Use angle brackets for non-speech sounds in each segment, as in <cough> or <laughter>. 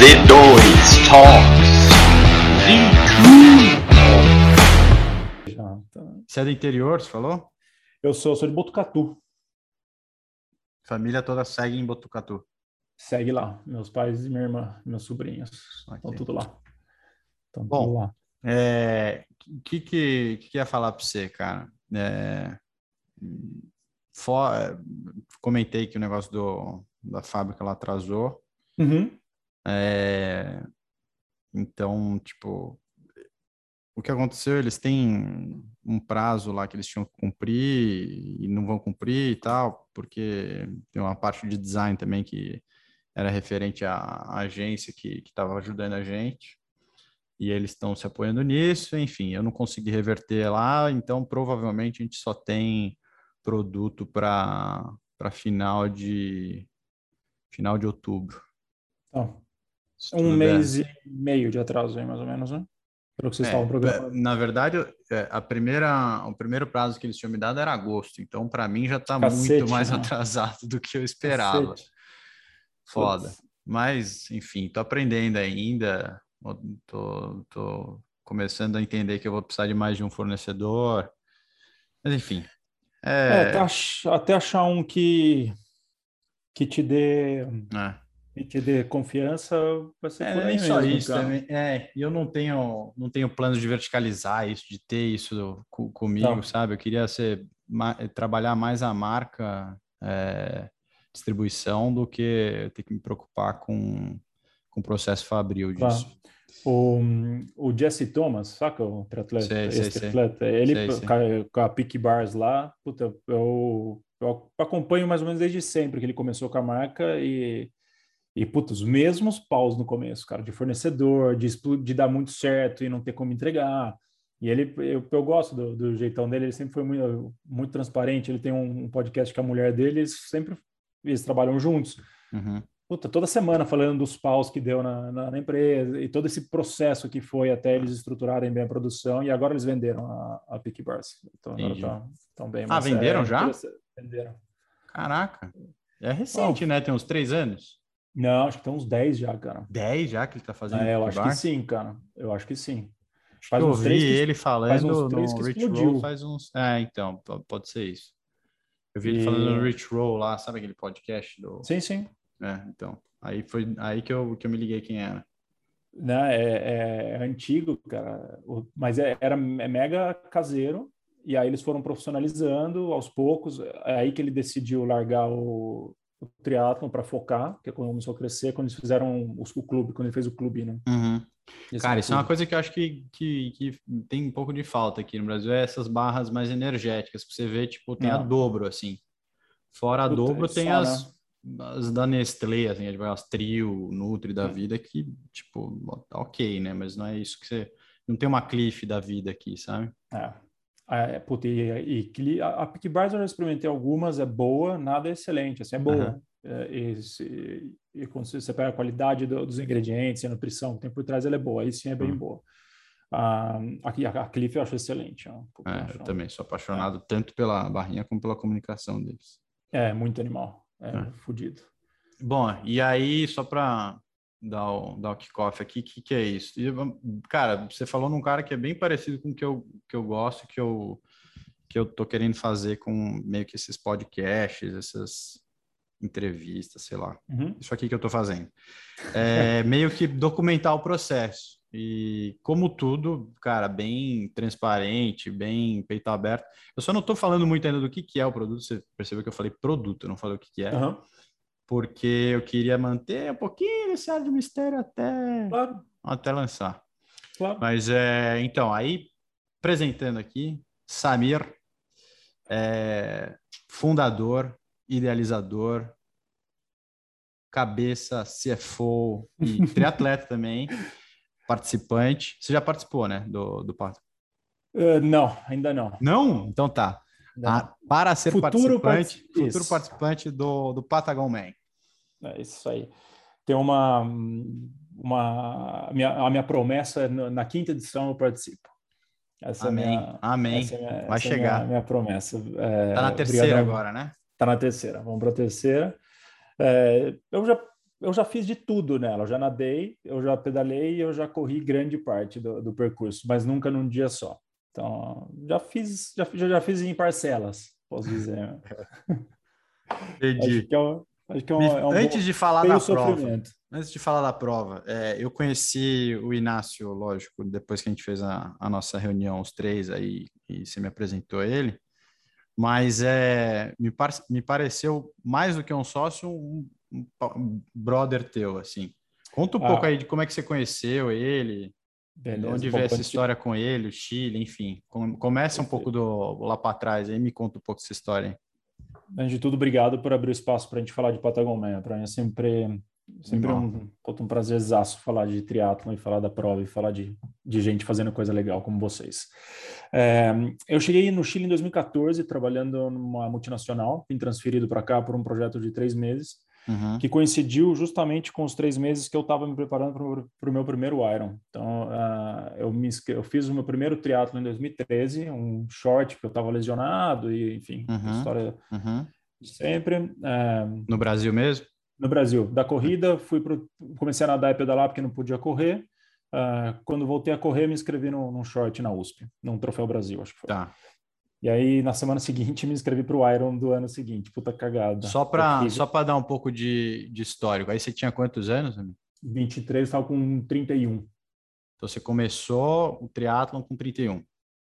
V2 Talks. Já, tá. Você é do interior, você falou? Eu sou, sou de Botucatu. Família toda segue em Botucatu. Segue lá. Meus pais e minha irmã, meus sobrinhos. Estão Ok. tudo lá. Estão Bom. tudo lá. É, o que, que, que ia falar para você, cara? É, fo- é, comentei que o negócio do, da fábrica lá atrasou. Uhum. É, então, tipo, o que aconteceu? Eles têm um prazo lá que eles tinham que cumprir e não vão cumprir e tal, porque tem uma parte de design também que era referente à agência que estava ajudando a gente. E eles estão se apoiando nisso, enfim, eu não consegui reverter lá, então provavelmente a gente só tem produto para final de final de outubro. Se um mês e meio de atraso aí, mais ou menos, né? Pelo que vocês É, estavam programando. Na verdade, é, a primeira, o primeiro prazo que eles tinham me dado era agosto, então para mim já está muito mais né? atrasado do que eu esperava. Cacete. Foda. Putz. Mas, enfim, tô aprendendo ainda, tô, tô começando a entender que eu vou precisar de mais de um fornecedor. Mas, enfim. É, É, até achar um que, que te dê, é. Que te dê confiança vai ser É, por nem aí só isso cara. também. É, e eu não tenho, não tenho planos de verticalizar isso, de ter isso co- comigo, Não. sabe? Eu queria ser, ma- trabalhar mais a marca, é, distribuição, do que ter que me preocupar com, com o processo fabril Claro. disso. O, o Jesse Thomas, saca o triatleta, Sei, sei, esse sei. atleta, ele Sei, sei. Com, a, com a Peak Bars lá, puta, eu, eu acompanho mais ou menos desde sempre que ele começou com a marca e, e puta, os mesmos paus no começo, cara, de fornecedor, de, de dar muito certo e não ter como entregar. E ele, eu, eu gosto do, do jeitão dele, ele sempre foi muito, muito transparente. Ele tem um, um podcast com a mulher dele, eles sempre eles trabalham juntos Uhum. puta, toda semana falando dos paus que deu na, na, na empresa e todo esse processo que foi até eles estruturarem bem a produção e agora eles venderam a, a Peak Bars. Então agora Entendi. tá, bem. Ah, mas é venderam já? Venderam. Caraca, é recente, né? Tem uns três anos. Não, acho que tem uns 10 já, cara. Dez já que ele tá fazendo. É, eu acho que Bar? sim, cara. Eu acho que sim. Que eu uns vi que- ele falando uns três no que Rich. Roll faz uns. É, então, pode ser isso. Eu vi ele E- falando no Rich Roll lá, sabe aquele podcast do. Sim, sim. É, então. Aí foi aí que eu, que eu me liguei quem era. né? É, é antigo, cara, mas é- era é mega caseiro. E aí eles foram profissionalizando aos poucos. É aí que ele decidiu largar o, o triatlon para focar, que é quando começou a crescer, quando eles fizeram os- o, clube, quando ele fez o clube, né? Esse Cara, isso é uma coisa que eu acho que, que, que tem um pouco de falta aqui no Brasil, é essas barras mais energéticas, que você vê, tipo, tem a Não. dobro, assim. Fora a Puta, dobro, é tem só, as, as da Nestlé, assim, tipo, as Trio, Nutri da vida, que, tipo, tá ok, né? Mas não é isso que você... Não tem uma cliff da vida aqui, sabe? É. É, puta, e, e a, a Peak Bars eu já experimentei algumas, é boa, nada é excelente, assim, é boa. Aham. É, e, e quando você pega a qualidade do- dos ingredientes e a nutrição que tem por trás, ela é boa, aí sim é bem Hum. boa. Ah, aqui, a, a Cliff eu acho excelente. Puta, É, acho- eu também sou apaixonado tanto pela barrinha como pela comunicação deles. É, muito animal, é, É. fudido. Bom, e aí, só para dar o, dar o kickoff aqui, o que, que é isso? E, cara, você falou num cara que é bem parecido com o que eu, que eu gosto, que eu, que eu tô querendo fazer com meio que esses podcasts, essas entrevistas, sei lá. Uhum. Isso aqui que eu tô fazendo. É <laughs> meio que documentar o processo. E como tudo, cara, bem transparente, bem peito aberto. Eu só não tô falando muito ainda do que, que é o produto. Você percebeu que eu falei produto, eu não falei o que, que é Aham, porque eu queria manter um pouquinho esse ar de mistério até, Claro, até lançar. claro. Mas é, então, aí apresentando aqui, Samir, é, fundador, idealizador, cabeça, CFO e <laughs> triatleta também, participante. Você já participou, né, do, do? Uh, não, ainda não. Não? Então tá. Ah, para ser Futuro participante, partici- futuro participante do, do Patagon Man. É isso aí. Tem uma, uma a minha, a minha promessa é na quinta edição eu participo. Essa Amém, é minha, amém. é minha- Vai é chegar. minha, minha promessa. É, Tá na terceira obrigadão. agora, né? Tá na terceira. Vamos para a terceira. É, eu já eu já fiz de tudo nela. Eu já nadei, eu já pedalei e eu já corri grande parte do, do percurso, mas nunca num dia só. Então, já fiz, já, já fiz em parcelas, posso dizer. <laughs> Entendi. Acho que é acho que é um, é um antes bom, de falar da prova, antes de falar da prova, é, eu conheci o Inácio, lógico, depois que a gente fez a, a nossa reunião, os três aí, e você me apresentou ele mas é, me, par me pareceu mais do que um sócio, um, um brother teu, assim. Conta um ah, pouco aí de como é que você conheceu ele, beleza, onde veio essa história com ele, o Chile, enfim. Começa um pouco do lá para trás aí, me conta um pouco dessa história. Antes de tudo, obrigado por abrir o espaço para a gente falar de Patagônia. Para mim é sempre Sempre um, um prazerzaço falar de triatlon e falar da prova e falar de, de gente fazendo coisa legal como vocês. É, eu cheguei no Chile em 2014 trabalhando numa multinacional, fui transferido para cá por um projeto de três meses, uhum. que coincidiu justamente com os três meses que eu estava me preparando para o meu primeiro Iron. Então, uh, eu, me, eu fiz o meu primeiro triatlo em 2013, um short que eu estava lesionado e, enfim, uhum. história uhum. sempre. Uh, no Brasil mesmo? no Brasil. Da corrida, fui pro, comecei a nadar e pedalar porque não podia correr. Uh, quando voltei a correr, me inscrevi num, num short na USP, num Troféu Brasil, acho que foi. Tá. E aí, na semana seguinte, <laughs> me inscrevi para o Iron do ano seguinte. Puta cagada. Só para só dar um pouco de, de histórico. Aí você tinha quantos anos? Amigo? 23, estava com 31. Então você começou o triatlon com 31.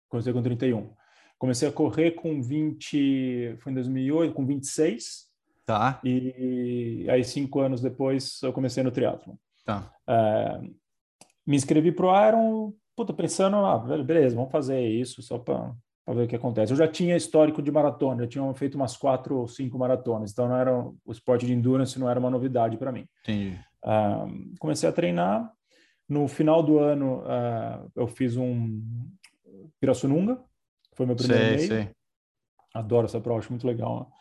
Comecei com 31. Comecei a correr com 20, foi em 2008, com 26. Tá. E, aí, cinco anos depois, eu comecei no triatlon. Tá. É, me inscrevi pro Iron, puta, pensando, ah, beleza, vamos fazer isso só para ver o que acontece. Eu já tinha histórico de maratona, eu tinha feito umas quatro ou cinco maratonas, então não era o esporte de endurance não era uma novidade para mim. Entendi. Uh, comecei a treinar. No final do ano, uh, eu fiz um Pirassununga, foi meu primeiro sei, meio. Sei. Adoro essa prova, acho muito legal. Né?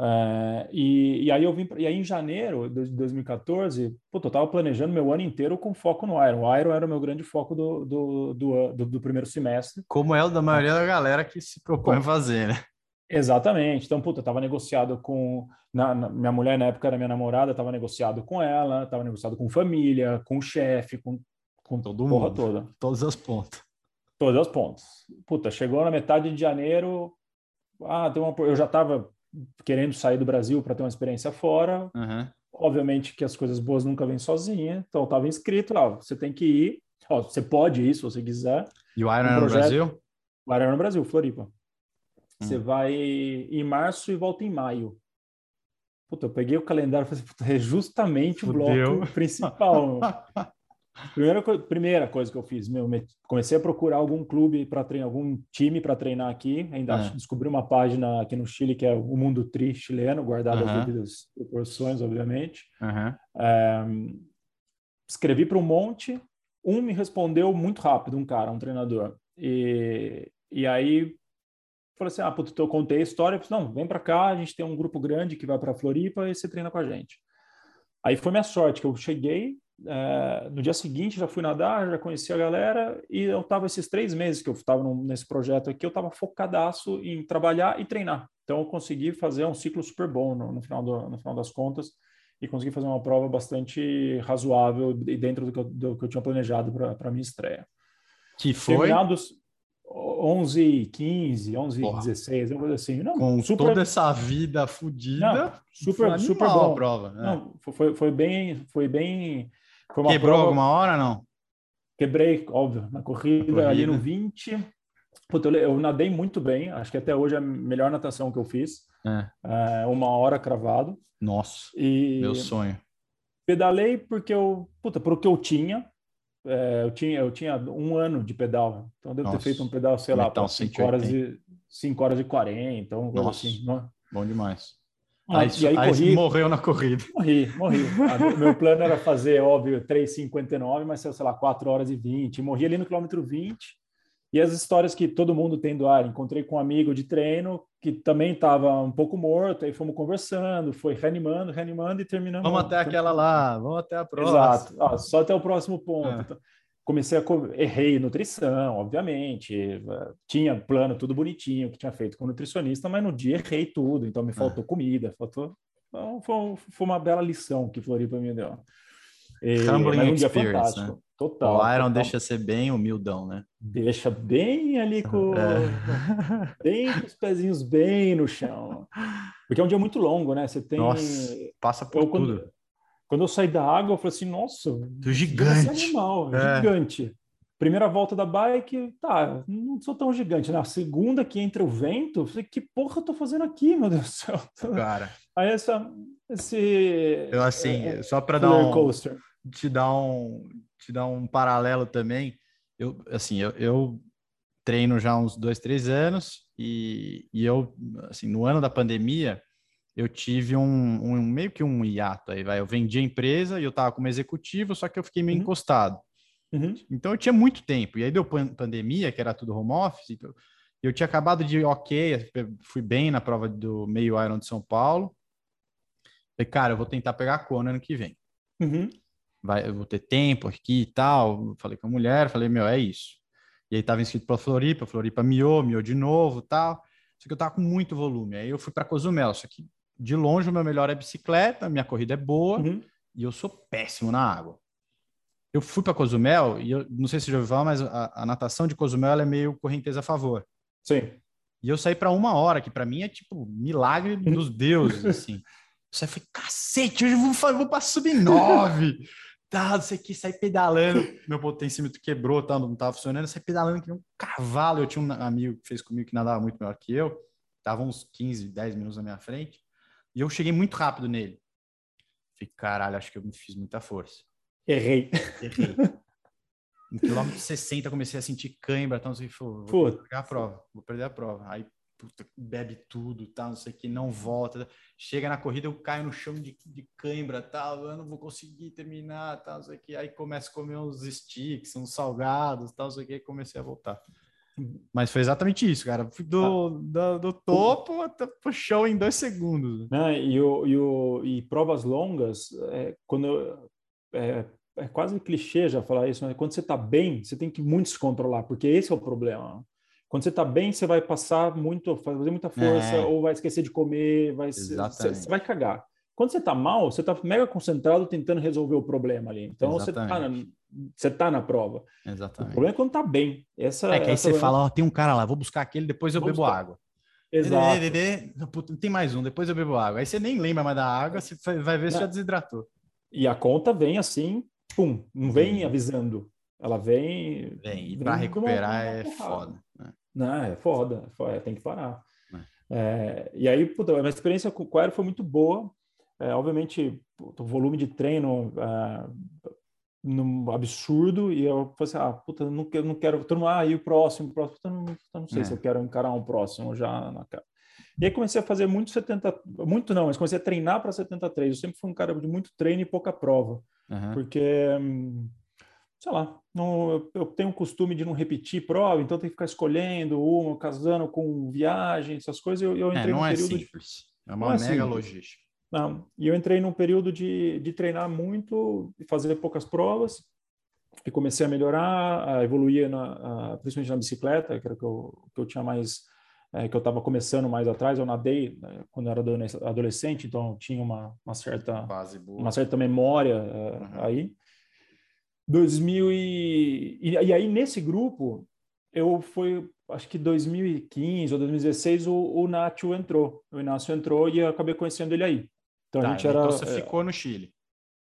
Uh, e, e, aí eu vim, e aí em janeiro de 2014, puto, eu estava planejando meu ano inteiro com foco no Iron. O Iron era o meu grande foco do, do, do, do, do primeiro semestre. Como é o da maioria da galera que se propõe a fazer, né? Exatamente. Então, puta, eu tava negociado com. Na, na, minha mulher, na época, era minha namorada, tava negociado com ela, tava negociado com família, com chefe, com, com todo mundo. toda. Todas as pontas. Todas as pontas. Puta, chegou na metade de janeiro. Ah, tem uma, eu já tava querendo sair do Brasil para ter uma experiência fora. Uhum. Obviamente que as coisas boas nunca vêm sozinha. Então, estava inscrito, ó, você tem que ir. Ó, você pode ir se você quiser. E o Iron um no Brasil? O Iron no Brasil, Floripa. Hum. Você vai em março e volta em maio. Puta, eu peguei o calendário e falei, puta, é justamente Fudeu. o bloco principal. <laughs> Primeira, primeira coisa que eu fiz, meu, comecei a procurar algum clube para treinar, algum time para treinar aqui. Ainda é. descobri uma página aqui no Chile que é o Mundo Tri chileno, guardado as devidas proporções, obviamente. É, escrevi para um monte. Um me respondeu muito rápido, um cara, um treinador. E, e aí falei assim: ah, puto, eu contei a história. Falei, não, vem para cá, a gente tem um grupo grande que vai para Floripa e você treina com a gente. Aí foi minha sorte que eu cheguei, é, no dia seguinte já fui nadar, já conheci a galera e eu estava esses três meses que eu estava nesse projeto aqui, eu estava focadaço em trabalhar e treinar. Então eu consegui fazer um ciclo super bom no, no final, do, no final das contas e consegui fazer uma prova bastante razoável e dentro do que eu, do que eu tinha planejado para a minha estreia. Que foi? Terminados 11, 15, 11, Porra. 16, uma coisa assim. Não, Com super... toda essa vida fodida, super, super bom. a prova. Né? Não, foi, foi bem, foi bem Quebrou prova... alguma hora, não? Quebrei, óbvio, na corrida, corrida. ali no 20. Puta, eu, eu, nadei muito bem, acho que até hoje é a melhor natação que eu fiz. É. É, uma hora cravado. Nossa, e meu sonho. Pedalei porque eu, puta, por o que eu tinha, é, eu tinha, eu tinha um ano de pedal, então eu devo Nossa. ter feito um pedal, sei lá, 5 horas e 5 horas e 40, então Nossa, assim, não... É? bom demais. Ah, aí, e aí, aí corri, morreu na corrida. Morri, morri. O meu plano era fazer, óbvio, 3,59, mas sei lá, 4 horas e 20. Morri ali no quilômetro 20. E as histórias que todo mundo tem do ar. Encontrei com um amigo de treino que também estava um pouco morto, aí fomos conversando, foi reanimando, reanimando e terminando. Vamos até aquela lá, vamos até a próxima. Exato, ah, só até o próximo ponto. É. Comecei a errei nutrição, obviamente, tinha plano tudo bonitinho que tinha feito com nutricionista, mas no dia errei tudo, então me é. faltou é. comida, faltou Então, foi, foi uma bela lição que Floripa me deu. E, Humbling um experience, né? Total. O Iron total. deixa ser bem humildão, né? Deixa bem ali com... <laughs> É. bem com os pezinhos bem no chão. Porque é um dia muito longo, né? Você tem... Nossa, passa por eu, tudo. Quando, quando eu saí da água, eu falei assim, nossa... Tô gigante. Animal, é. gigante. Primeira volta da bike, tá, não sou tão gigante. Na segunda que entra o vento, eu falei, que porra eu tô fazendo aqui, meu Deus do céu? Cara. Aí essa, esse... Eu assim, é, só para dar um... Coaster. Te dar um, te dar um paralelo também, eu, assim, eu, eu treino já uns dois, três anos e, e eu, assim, no ano da pandemia, eu tive um, um, meio que um hiato aí, vai. Eu vendi a empresa e eu tava como executivo, só que eu fiquei meio uhum. encostado. Uhum. Então eu tinha muito tempo. E aí deu pandemia, que era tudo home office. Então, eu tinha acabado de ok, fui bem na prova do meio Iron de São Paulo. Falei, cara, eu vou tentar pegar a Kona ano que vem. Uhum. Vai, eu vou ter tempo aqui e tal. Falei com a mulher, falei, meu, é isso. E aí tava inscrito para Floripa, Floripa miou, miou de novo tal. Só que eu tava com muito volume. Aí eu fui para Cozumel, só que de longe o meu melhor é bicicleta, minha corrida é boa uhum. e eu sou péssimo na água eu fui para Cozumel e eu não sei se já ouviu falar, mas a, a natação de Cozumel é meio correnteza a favor. Sim. E eu saí para uma hora, que para mim é tipo milagre dos deuses, assim. Você foi cacete, hoje eu vou, vou para sub 9. tá, não sei o que, saí pedalando. Meu potencímetro quebrou, tá, não tava funcionando. Saí pedalando que um cavalo. Eu tinha um amigo que fez comigo que nadava muito melhor que eu. Tava uns 15, 10 minutos na minha frente. E eu cheguei muito rápido nele. Falei, caralho, acho que eu me fiz muita força. Errei. Errei. <laughs> No quilômetro 60 comecei a sentir cãibra, então assim, vou perder a prova, vou perder a prova. Aí puta, bebe tudo, tal, não sei o que, não volta. Chega na corrida, eu caio no chão de, de cãibra, tal, eu não vou conseguir terminar, tal, não sei o que. Aí começo a comer uns sticks, uns salgados, tal, não sei o que, e comecei a voltar. Mas foi exatamente isso, cara. Do, do, do topo até pro chão em dois segundos. Né? E, o, e, o, e provas longas, é, quando eu, é, é quase clichê já falar isso, mas quando você está bem, você tem que muito se controlar, porque esse é o problema. Quando você está bem, você vai passar muito, fazer muita força, é. ou vai esquecer de comer, vai, você, você vai cagar. Quando você está mal, você está mega concentrado tentando resolver o problema ali. Então você está na, tá na prova. Exatamente. O problema é quando está bem. Essa, é que aí você fala, ó, tem um cara lá, vou buscar aquele, depois eu vou bebo buscar. água. Exato. tem mais um, depois eu bebo água. Aí você nem lembra mais da água, você vai ver se já desidratou. E a conta vem assim, pum, não vem avisando. Ela vem. Vem, e para recuperar é foda. Né? Não, é foda, é foda, tem que parar. É. É, e aí, puta, a minha experiência com o Aero foi muito boa. É, obviamente, o volume de treino é, no absurdo, e eu falei assim, ah, puta, não, eu não quero, todo mundo, ah, e o próximo, o próximo, não, eu não sei se é. eu quero encarar um próximo já na cara. E aí comecei a fazer muito 70, muito não, mas comecei a treinar para 73. Eu sempre fui um cara de muito treino e pouca prova, uhum. porque, sei lá, não, eu tenho o costume de não repetir prova, então tem que ficar escolhendo uma, casando com viagem, essas coisas. Eu, eu é, entrei é, não é simples, de... é uma não é mega é logística. Não, e eu entrei num período de, de treinar muito e fazer poucas provas e comecei a melhorar, a evoluir, na, a, principalmente na bicicleta, que era que eu, que eu tinha mais é, que eu estava começando mais atrás, eu nadei né, quando eu era adolescente, então tinha uma, uma certa uma certa memória é, uhum. aí. 2000 e, e, e, aí nesse grupo eu fui acho que 2015 ou 2016 o, o Nacho entrou, o Inácio entrou e eu acabei conhecendo ele aí. Então tá, a gente era. Então você é, ficou no Chile?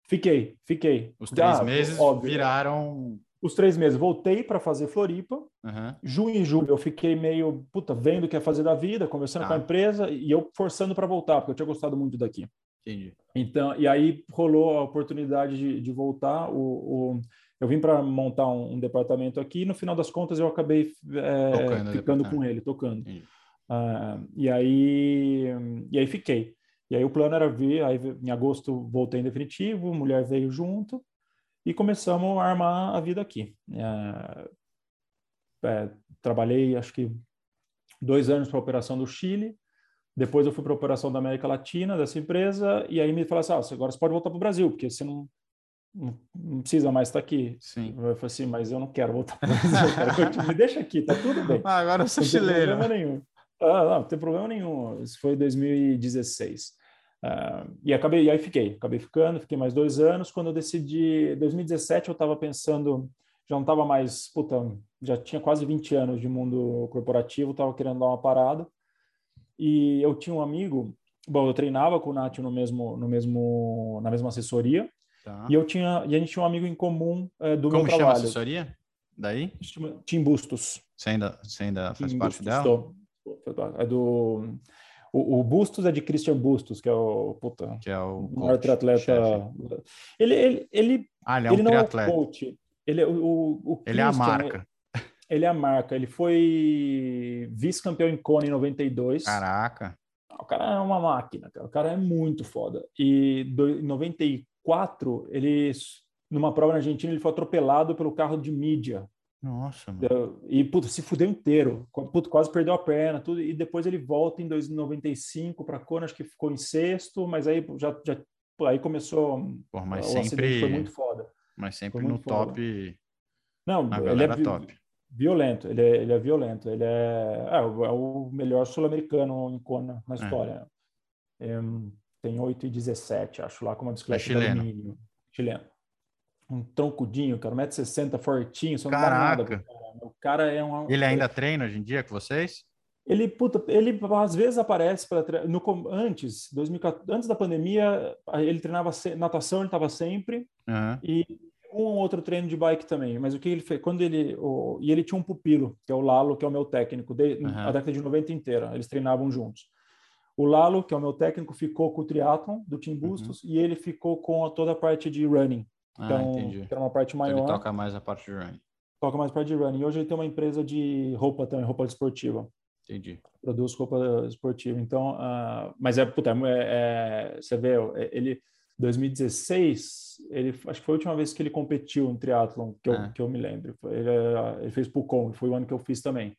Fiquei, fiquei. Os três ah, meses óbvio, viraram os três meses. Voltei para fazer Floripa. Uhum. Junho e julho eu fiquei meio, puta, vendo o que ia fazer da vida, conversando com a tá. empresa e eu forçando para voltar, porque eu tinha gostado muito daqui. Entendi. Então, e aí rolou a oportunidade de, de voltar. O, o eu vim para montar um, um, departamento aqui e no final das contas eu acabei é, ficando com ele, tocando. Uh, e, aí, e aí fiquei. E aí o plano era vir, aí em agosto voltei em definitivo, mulher veio junto, e começamos a armar a vida aqui. É, é, trabalhei, acho que, dois anos para a operação do Chile, depois eu fui para a operação da América Latina dessa empresa, e aí me falaram assim, ah, agora você pode voltar para o Brasil, porque você não, não, não, precisa mais estar aqui. Sim. Eu falei assim, mas eu não quero voltar para o Brasil, me deixa aqui, tá tudo bem. <laughs> Ah, agora eu sou não chileiro. Tem problema nenhum. Ah, não, não tem problema nenhum. Isso foi 2016. Uh, e acabei, e aí fiquei, acabei ficando, fiquei mais dois anos. Quando eu decidi, 2017, eu estava pensando, já não estava mais, puta, já tinha quase 20 anos de mundo corporativo, estava querendo dar uma parada. E eu tinha um amigo, bom, eu treinava com o Nath no mesmo, no mesmo, na mesma assessoria. Tá. E eu tinha, e a gente tinha um amigo em comum é, do Como meu trabalho. Como chama a assessoria? Daí? Tim Bustos. Você ainda, você ainda faz Tim parte Bustos, dela? Tô. É do o, o, Bustos é de Christian Bustos, que é o puta, que é o maior triatleta. Ele, ele, ele, ah, ele, é um ele não é o coach. Ele é o, o ele é a marca. Ele é a marca. Ele foi vice-campeão em Kona em 92. Caraca. O cara é uma máquina, cara. O cara é muito foda. E em 94, ele numa prova na Argentina, ele foi atropelado pelo carro de mídia nossa, mano. E, puta, se fudeu inteiro. Puta, quase perdeu a perna, tudo. E depois ele volta em 1995 para Kona, acho que ficou em sexto, mas aí já, já aí começou. Porra, mas o sempre foi muito foda. Mas sempre no top. Não, ele é top. violento. Ele é, ele é violento. Ele é, é, é o melhor sul-americano em Kona na é. história. É. tem 8 e 17, acho lá, com uma bicicleta é chileno. Chileno um troncudinho, cara, 1,60m, fortinho, só não Caraca. dá nada. Cara. O cara é um. Ele ainda treina hoje em dia com vocês? Ele, puta, ele às vezes aparece para no antes, 2014, antes da pandemia, ele treinava natação, ele estava sempre uhum. e um outro treino de bike também. Mas o que ele fez quando ele o, e ele tinha um pupilo, que é o Lalo, que é o meu técnico, de, uhum. a década de 90 inteira, eles treinavam juntos. O Lalo, que é o meu técnico, ficou com o triatlon do Team Bustos uhum. e ele ficou com a, toda a parte de running. Ah, então, ah, entendi. que era uma parte maior. Então ele toca mais a parte de running. Toca mais a parte de running. E hoje ele tem uma empresa de roupa também, roupa esportiva. Entendi. Produz roupa esportiva. Então, uh, mas é, puta, é, é, você vê, ele 2016, ele acho que foi a última vez que ele competiu no triatlon, que eu, é. que eu me lembro. Ele, ele fez Pucon, foi o ano que eu fiz também.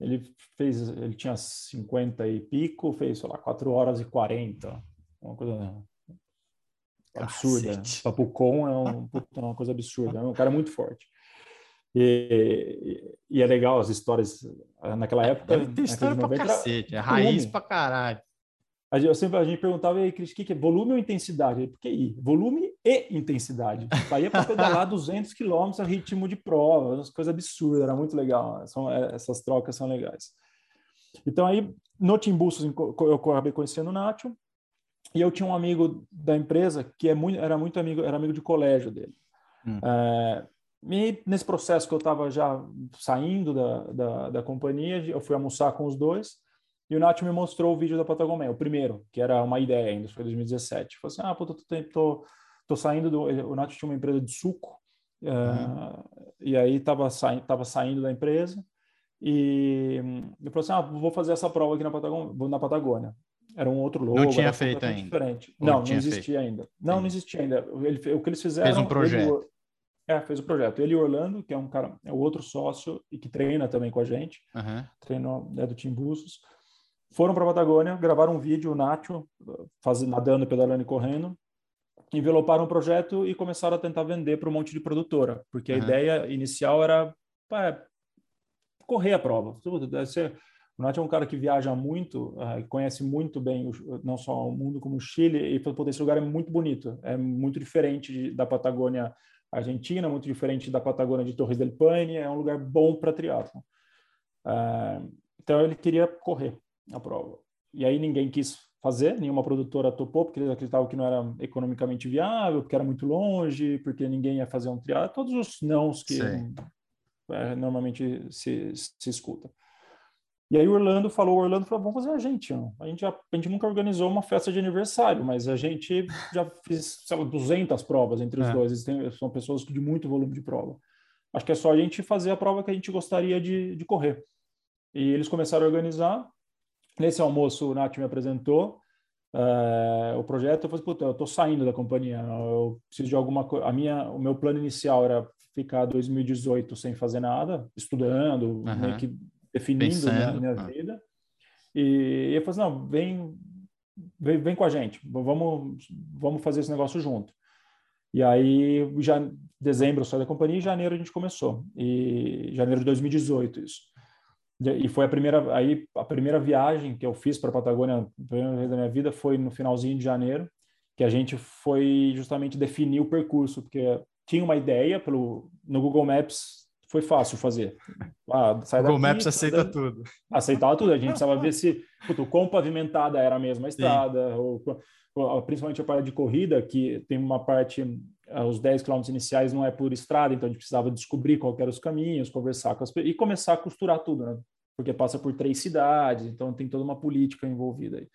Ele fez, ele tinha 50 e pico, fez, sei lá, 4 horas e 40, uma coisa absurda. Papucon é, um, é uma coisa absurda, é um cara muito forte. E, e, é legal as histórias naquela época. Deve ter história pra 90, cacete, é raiz volume. pra caralho. A gente, sempre, a gente perguntava, aí, Cris, o que é volume ou intensidade? Por que I? Volume e intensidade. Saía para pedalar <laughs> 200 quilômetros a ritmo de prova, umas coisas absurdas, era muito legal. São, é, essas trocas são legais. Então, aí, no Timbussos, eu acabei conhecendo o Nacho, e eu tinha um amigo da empresa que é muito, era muito amigo, era amigo de colégio dele. Hum. É, e nesse processo que eu estava já saindo da, da, da, companhia, eu fui almoçar com os dois e o Nath me mostrou o vídeo da Patagonia, o primeiro, que era uma ideia ainda, foi 2017. Falei assim, ah, puta, tô, tô, tô saindo do... O Nath tinha uma empresa de suco, é, uhum. e aí estava saindo, tava saindo da empresa e eu falei assim, ah, vou fazer essa prova aqui na Patagônia. Na Patagônia. Era um outro logo. Não tinha feito ainda. Diferente. não, não existia feito. ainda. Não, Sim. não existia ainda. Ele, o que eles fizeram. Fez um projeto. Ele, é, fez o projeto. Ele e Orlando, que é um cara, é o outro sócio e que treina também com a gente, uhum. treinou é do Team Bustos, foram para a Patagônia, gravaram um vídeo, o Nacho, faz, nadando, pedalando e correndo, enveloparam o projeto e começaram a tentar vender para um monte de produtora, porque uhum. a ideia inicial era pá, correr a prova. Deve ser o Nath é um cara que viaja muito, uh, conhece muito bem o, não só o mundo como o Chile, e por esse lugar é muito bonito, é muito diferente de, da Patagônia Argentina, muito diferente da Patagônia de Torres del Paine, é um lugar bom para triatlo. Uh, então ele queria correr a prova. E aí ninguém quis fazer, nenhuma produtora topou, porque eles acreditavam que não era economicamente viável, porque era muito longe, porque ninguém ia fazer um triatlo, todos os nãos que é, normalmente se, se escuta. E aí o Orlando falou, o Orlando falou, vamos fazer a gente. A gente, já, a gente nunca organizou uma festa de aniversário, mas a gente já fez, sei lá, 200 provas entre os é. dois. Eles são pessoas de muito volume de prova. Acho que é só a gente fazer a prova que a gente gostaria de, de correr. E eles começaram a organizar. Nesse almoço, o Nath me apresentou uh, o projeto. Eu falei, puta, eu tô saindo da companhia. Eu preciso de alguma coisa. A minha, o meu plano inicial era ficar 2018 sem fazer nada, estudando, uhum. meio que definindo minha, minha ah. vida. E, eu falei assim, não, vem, vem, vem com a gente, vamos, vamos fazer esse negócio junto. E aí, já dezembro eu saí da companhia e janeiro a gente começou. E janeiro de 2018 isso. E foi a primeira, aí a primeira viagem que eu fiz para a Patagônia, a primeira vez da minha vida, foi no finalzinho de janeiro, que a gente foi justamente definir o percurso, porque tinha uma ideia pelo no Google Maps foi fácil fazer. Ah, sai Google daqui, Maps aceita tudo. Aceitava tudo. A gente precisava ver se puto, o quão pavimentada era a mesma estrada, ou, ou, principalmente a parte de corrida, que tem uma parte, ah, os 10 quilômetros iniciais não é por estrada, então a gente precisava descobrir qual eram os caminhos, conversar com as e começar a costurar tudo, né? Porque passa por três cidades, então tem toda uma política envolvida aí.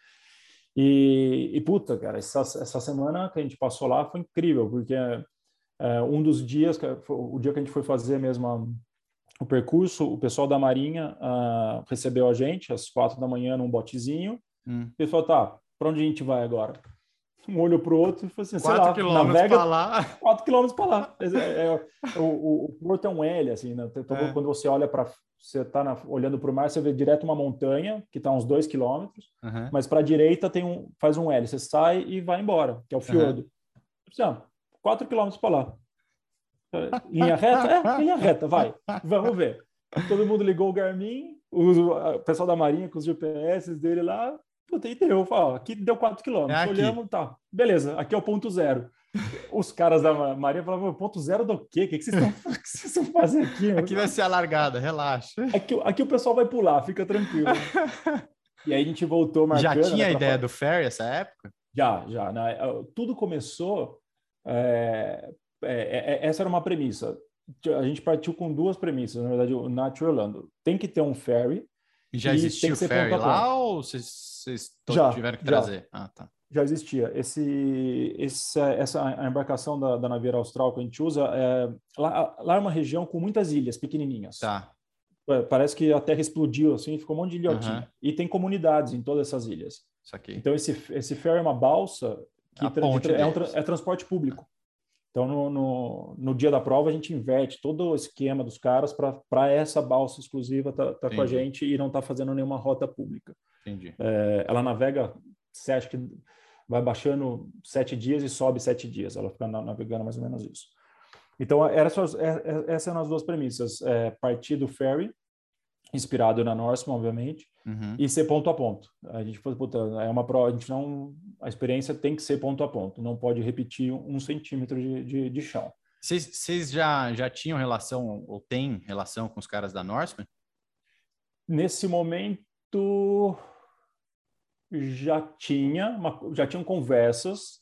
E, e puta, cara, essa, essa semana que a gente passou lá foi incrível, porque um dos dias, o dia que a gente foi fazer mesmo a, o percurso, o pessoal da Marinha uh, recebeu a gente às quatro da manhã num botezinho. Hum. E falou, tá, para onde a gente vai agora? Um olho para o outro e falou assim, quatro lá, quilômetros para lá. <laughs> Quatro quilômetros para lá. É, é, é, o, o, o porto é um L, assim, né? Então, é. Quando você olha para você está olhando para o mar, você vê direto uma montanha que está uns dois quilômetros, uhum. mas para a direita tem um, faz um L, você sai e vai embora, que é o fiordo. Uhum. Assim, 4 quilômetros para lá. Linha reta? É, linha reta, vai. Vamos ver. Todo mundo ligou o Garmin, o pessoal da Marinha com os GPS dele lá. Puta, e deu. Ó, aqui deu 4 quilômetros. É Olhamos, tá. Beleza, aqui é o ponto zero. Os caras da Marinha falavam, ponto zero do quê? O que, que vocês estão, <laughs> que vocês estão fazendo aqui? Aqui vai ser a largada, relaxa. Aqui, aqui o pessoal vai pular, fica tranquilo. e aí a gente voltou marcando. Já tinha né, a ideia falar... do ferry essa época? Já, já. Né? Tudo começou é, é, é, é, essa era uma premissa. A gente partiu com duas premissas, na verdade, o Nath Orlando. Tem que ter um ferry. Já existia o ferry lá ou vocês, tiveram que trazer? Já, ah, tá. já existia. Esse, esse, essa a embarcação da, da Naviera Austral que a gente usa, é, lá, lá é uma região com muitas ilhas pequenininhas. Tá. É, parece que a terra explodiu, assim, ficou um monte de ilhotinha. Uhum. E tem comunidades em todas essas ilhas. Então, esse, esse ferry é uma balsa que tra é, um é transporte público. Então, no, no, no, dia da prova, a gente inverte todo o esquema dos caras para essa balsa exclusiva tá, tá com a gente e não tá fazendo nenhuma rota pública. Entendi. É, ela navega, você acha que vai baixando sete dias e sobe sete dias. Ela fica navegando mais ou menos isso. Então, essas, é, é, essas eram as duas premissas. É, partir do ferry, inspirado na Norseman, obviamente, uhum. e ser ponto a ponto. A gente falou, puta, é uma prova, a gente não, a experiência tem que ser ponto a ponto, não pode repetir um centímetro de, de, de chão. Vocês já, já tinham relação, ou têm relação com os caras da Norseman? Nesse momento, já tinha, uma, já tinham conversas,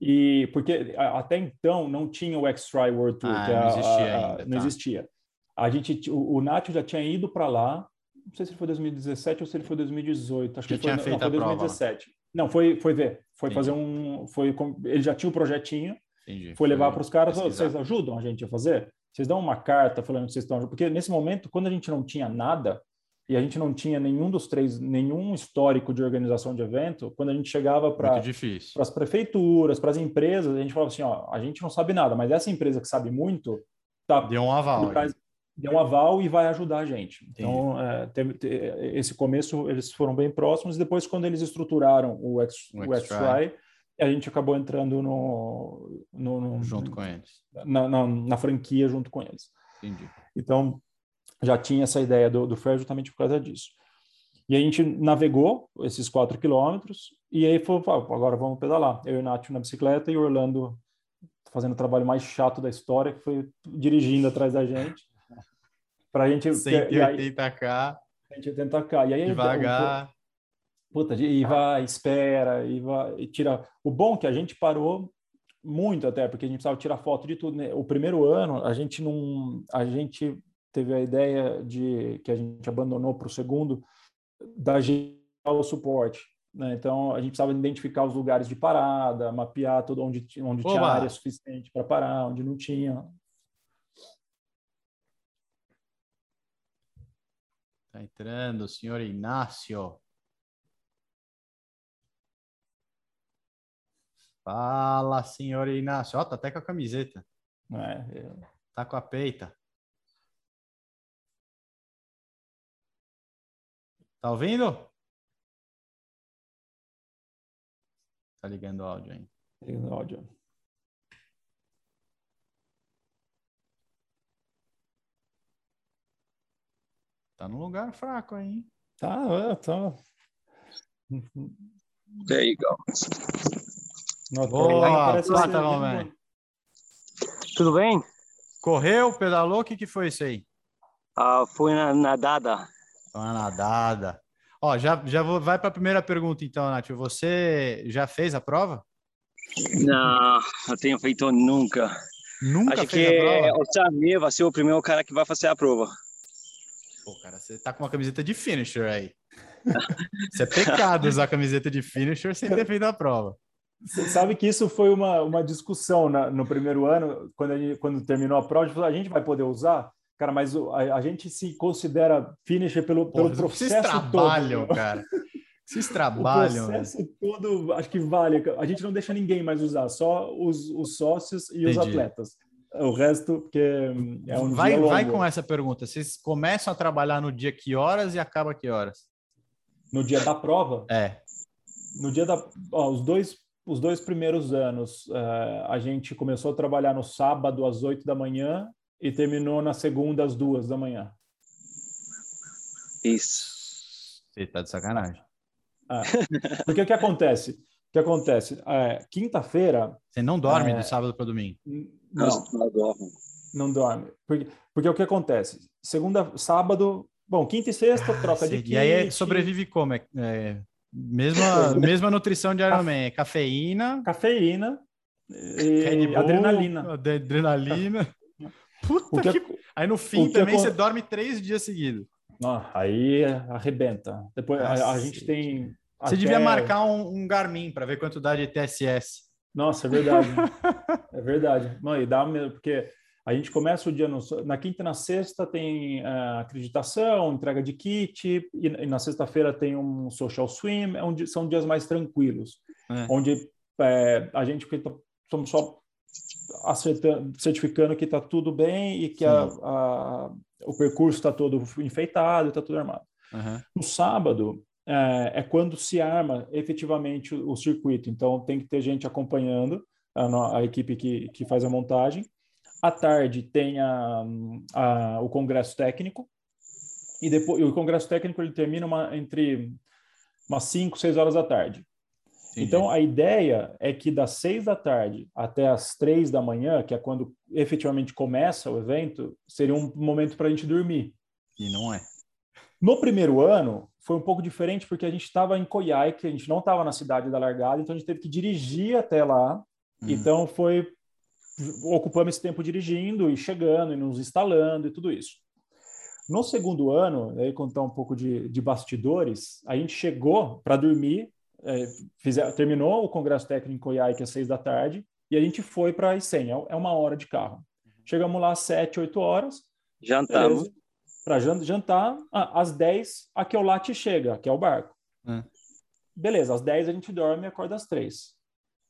e porque até então não tinha o X-Try World Tour, ah, que não existia, a, ainda, não tá. existia. A gente, o, o Nath já tinha ido para lá, não sei se foi 2017 ou se ele foi 2018. Acho já que tinha foi, feito não, foi 2017. Prova. Não, foi, foi ver. Foi Entendi. fazer um. Foi, ele já tinha o um projetinho. Entendi. Foi levar para os caras. Vocês ajudam a gente a fazer? Vocês dão uma carta falando que vocês estão. Porque nesse momento, quando a gente não tinha nada, e a gente não tinha nenhum dos três, nenhum histórico de organização de evento, quando a gente chegava para as prefeituras, para as empresas, a gente falava assim: ó, a gente não sabe nada, mas essa empresa que sabe muito. Tá, Deu um aval deu um aval e vai ajudar a gente. Então, é, teve, teve, esse começo eles foram bem próximos. Depois, quando eles estruturaram o X, o X-Try, a gente acabou entrando no, no, no junto com eles na, na, na, franquia junto com eles. Entendi. Então, já tinha essa ideia do, do Fair justamente por causa disso. E a gente navegou esses quatro quilômetros e aí falou, agora vamos pedalar. Eu e o Nath na bicicleta e o Orlando fazendo o trabalho mais chato da história, que foi dirigindo atrás da gente para a gente 180k 180k e aí devagar. puta e vai espera e vai e tira. O bom é que a gente parou muito até porque a gente precisava tirar foto de tudo né? o primeiro ano a gente não a gente teve a ideia de que a gente abandonou para o segundo da gente o suporte né? então a gente precisava identificar os lugares de parada mapear tudo onde onde tinha área suficiente para parar onde não tinha Está entrando o senhor Inácio. Fala, senhor Inácio. Ó, oh, tá até com a camiseta. É, eu... Tá com a peita. Tá ouvindo? Tá ligando o áudio aí. Ligando o áudio. Tá num lugar fraco aí, hein? Tá, é, tá. There you go. Nossa, Boa, plata, meu man. Tudo bem? Correu, pedalou, o que, que foi isso aí? Ah, fui na nadada. Uma nadada. Ó, já, já vou, vai para a primeira pergunta então, Nath. Você já fez a prova? Não, não tenho feito nunca. Nunca Acho fez que a prova? o Samir vai ser o primeiro cara que vai fazer a prova. Pô, cara, você tá com uma camiseta de finisher aí. Isso é pecado usar camiseta de finisher sem ter feito a prova. Você sabe que isso foi uma, uma discussão na- no primeiro ano, quando, a gente- quando terminou a prova, a gente falou, a gente vai poder usar? Cara, mas o- a, a gente se considera finisher pelo, pelo Porra, vocês processo trabalham, todo. cara. Vocês <laughs> O trabalham. né? processo todo, acho que vale. A gente não deixa ninguém mais usar, só os, os sócios e os Entendi. atletas. O resto, porque é um vai, dia longo. vai com essa pergunta. Vocês começam a trabalhar no dia que horas e acaba que horas? No dia da prova, É. no dia da ó, os dois os dois primeiros anos eh, a gente começou a trabalhar no sábado às 8 da manhã e terminou na segunda às duas da manhã Isso. Você tá de sacanagem. Ah, porque o que acontece o que acontece É, quinta-feira Você não dorme É. do sábado para domingo. Não, não não dorme porque, porque o que acontece segunda sábado bom quinta e sexta troca de Cacete. E aí é- sobrevive como? É, é, mesma, mesma nutrição de Ironman. É cafeína, cafeína e Bull, adrenalina Adrenalina. <laughs> Puta que, que... Aí no fim que também acon- você dorme três dias seguidos. Ah, aí arrebenta depois a, a Cacete. gente tem Você até- devia marcar um, um Garmin para ver quanto dá de TSS. Nossa, é verdade. <laughs> é verdade. Não, e dá mesmo, porque a gente começa o dia no- na quinta e na sexta tem ah, acreditação, entrega de kit, e, e na sexta-feira tem um social swim, é um são dias mais tranquilos, É. onde é, a gente somos só certificando que está tudo bem e que a- a- o percurso está todo enfeitado, está tudo armado. Aham. No sábado é, é quando se arma efetivamente o, o circuito, então tem que ter gente acompanhando a, a equipe que, que faz a montagem. À tarde tem a, a- o congresso técnico e depois o congresso técnico ele termina uma- entre umas 5, 6 horas da tarde. Entendi. Então a ideia é que das 6 da tarde até as 3 da manhã, que é quando efetivamente começa o evento, seria um momento para a gente dormir. E não é. No primeiro ano, foi um pouco diferente porque a gente estava em Coyhaique, a gente não estava na cidade da largada, então a gente teve que dirigir até lá. Hum. Então foi ocupamos esse tempo dirigindo e chegando e nos instalando e tudo isso. No segundo ano, aí contar um pouco de, de bastidores, a gente chegou para dormir, é, fizer- terminou o congresso técnico em Coyhaique às seis da tarde e a gente foi para Icem, é é uma hora de carro. Chegamos lá às sete, oito horas, Jantamos. Para jantar, às 10 a Keolate chega, que é o barco. Hum. Beleza, às 10 a gente dorme e acorda às 3.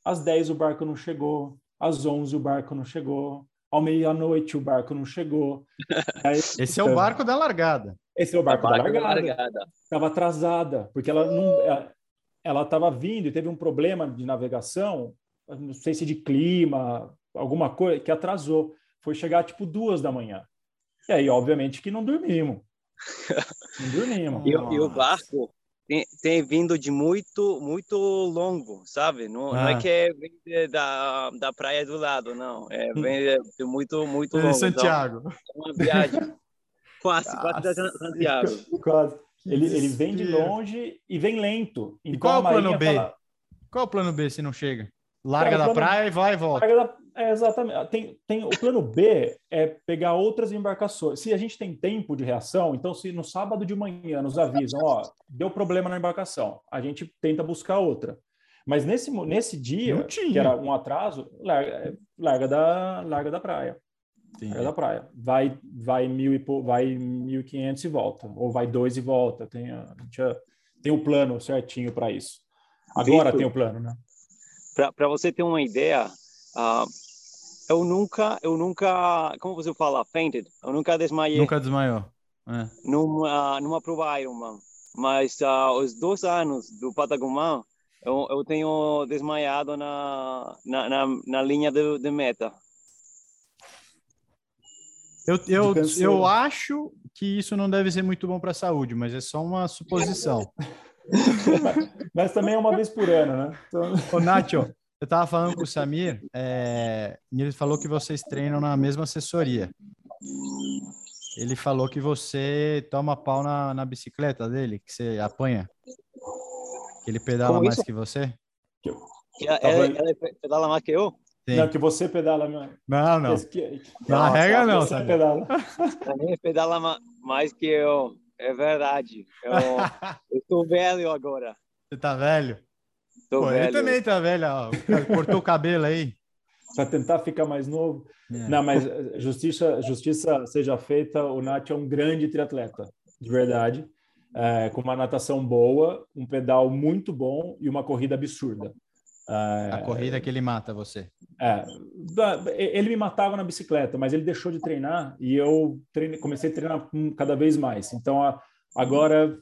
Às 10 o barco não chegou, às 11 o barco não chegou, ao meia-noite o barco não chegou. <laughs> Aí, Esse é o barco da largada. esse é o barco, da Barco da largada. largada. Estava atrasada, porque ela não ela estava vindo e teve um problema de navegação, não sei se de clima, alguma coisa que atrasou. Foi chegar tipo duas da manhã. E aí, obviamente, que não dormimos. Não dormimos. E, o- e o barco tem, tem vindo de muito, muito longo, sabe? Não, não é Ah. que é vem da, da praia do lado, não. É vem de, muito, muito longo. Em Santiago. Então, é uma viagem <laughs> quase, quase da. Santiago. Quase. Ele, ele vem de longe e vem lento. Então, qual é o plano B? fala- Qual é o plano B se não chega? Larga da plano- praia e vai e volta. Larga da- É, exatamente. Tem, tem, o plano B é pegar outras embarcações. Se a gente tem tempo de reação, então se no sábado de manhã nos avisam, ó, deu problema na embarcação, a gente tenta buscar outra. Mas nesse, nesse dia, que era um atraso, larga, é, larga, da, larga da praia. Larga da praia. Vai, vai mil e vai 1.500 e volta. Ou vai dois e volta. Tem, a, a gente já- tem o plano certinho para isso. Agora Vitor. tem o plano, né? Para você ter uma ideia, ah, eu nunca, eu nunca, como você fala, fainted. Eu nunca desmaiei Nunca desmaiou. É. numa, numa prova Ironman. Mas ah, os dois anos do Patagumã, eu, eu tenho desmaiado na, na, na, na linha de, de meta. Eu, eu, eu acho que isso não deve ser muito bom para a saúde, mas é só uma suposição. <laughs> <laughs> mas também é uma vez por ano, né? Então... <laughs> Ô, Nacho, eu estava falando com o Samir é, e ele falou que vocês treinam na mesma assessoria. Ele falou que você toma pau na, na bicicleta dele, que você apanha. Que ele pedala mais que você. Que ela, ela, ela pedala mais que eu? Sim. Não, que você pedala. Não, não. Que, não, regra não, você pedala. Pedala mais que eu. É verdade. Eu, <laughs> eu tô velho agora. Você tá velho? Tô Pô, velho. Ele também tá velho, ó. Cortou o cabelo aí. Para tentar ficar mais novo. É. Não, mas eh, justiça, justiça seja feita, o Nath é um grande triatleta, de verdade. É, com uma natação boa, um pedal muito bom e uma corrida absurda. A corrida que ele mata você. É, ele me matava na bicicleta, mas ele deixou de treinar e eu treine, comecei a treinar cada vez mais. Então agora. Agora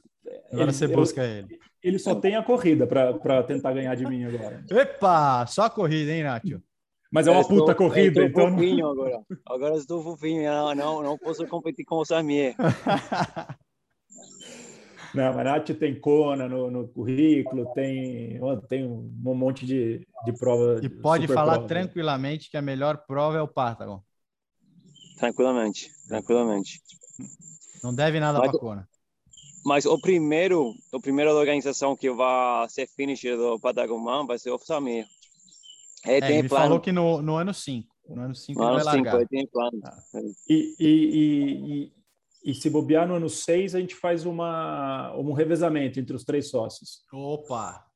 ele, você busca eu, ele. Ele só tem a corrida para tentar ganhar de mim agora. <laughs> Epa! Só a corrida, hein, Nacho? Mas é uma estou, puta corrida, estou então. Fofinho agora. Agora estou fofinho, não, não, não posso competir com o Samir. <laughs> Não, mas Nath tem Kona no, no currículo, tem, tem um monte de, de prova. E pode falar prova. tranquilamente que a melhor prova é o Patagon. Tranquilamente, tranquilamente. Não deve nada para Kona. Mas o primeiro, a primeira organização que vai ser finisher do Patagon vai ser o Samir. É, é, ele falou que no, no ano 5. No ano 5 ele vai largar. Cinco, tem plano. Ah. E, e, e, e se bobear no ano 6, a gente faz uma, um revezamento entre os três sócios. Opa!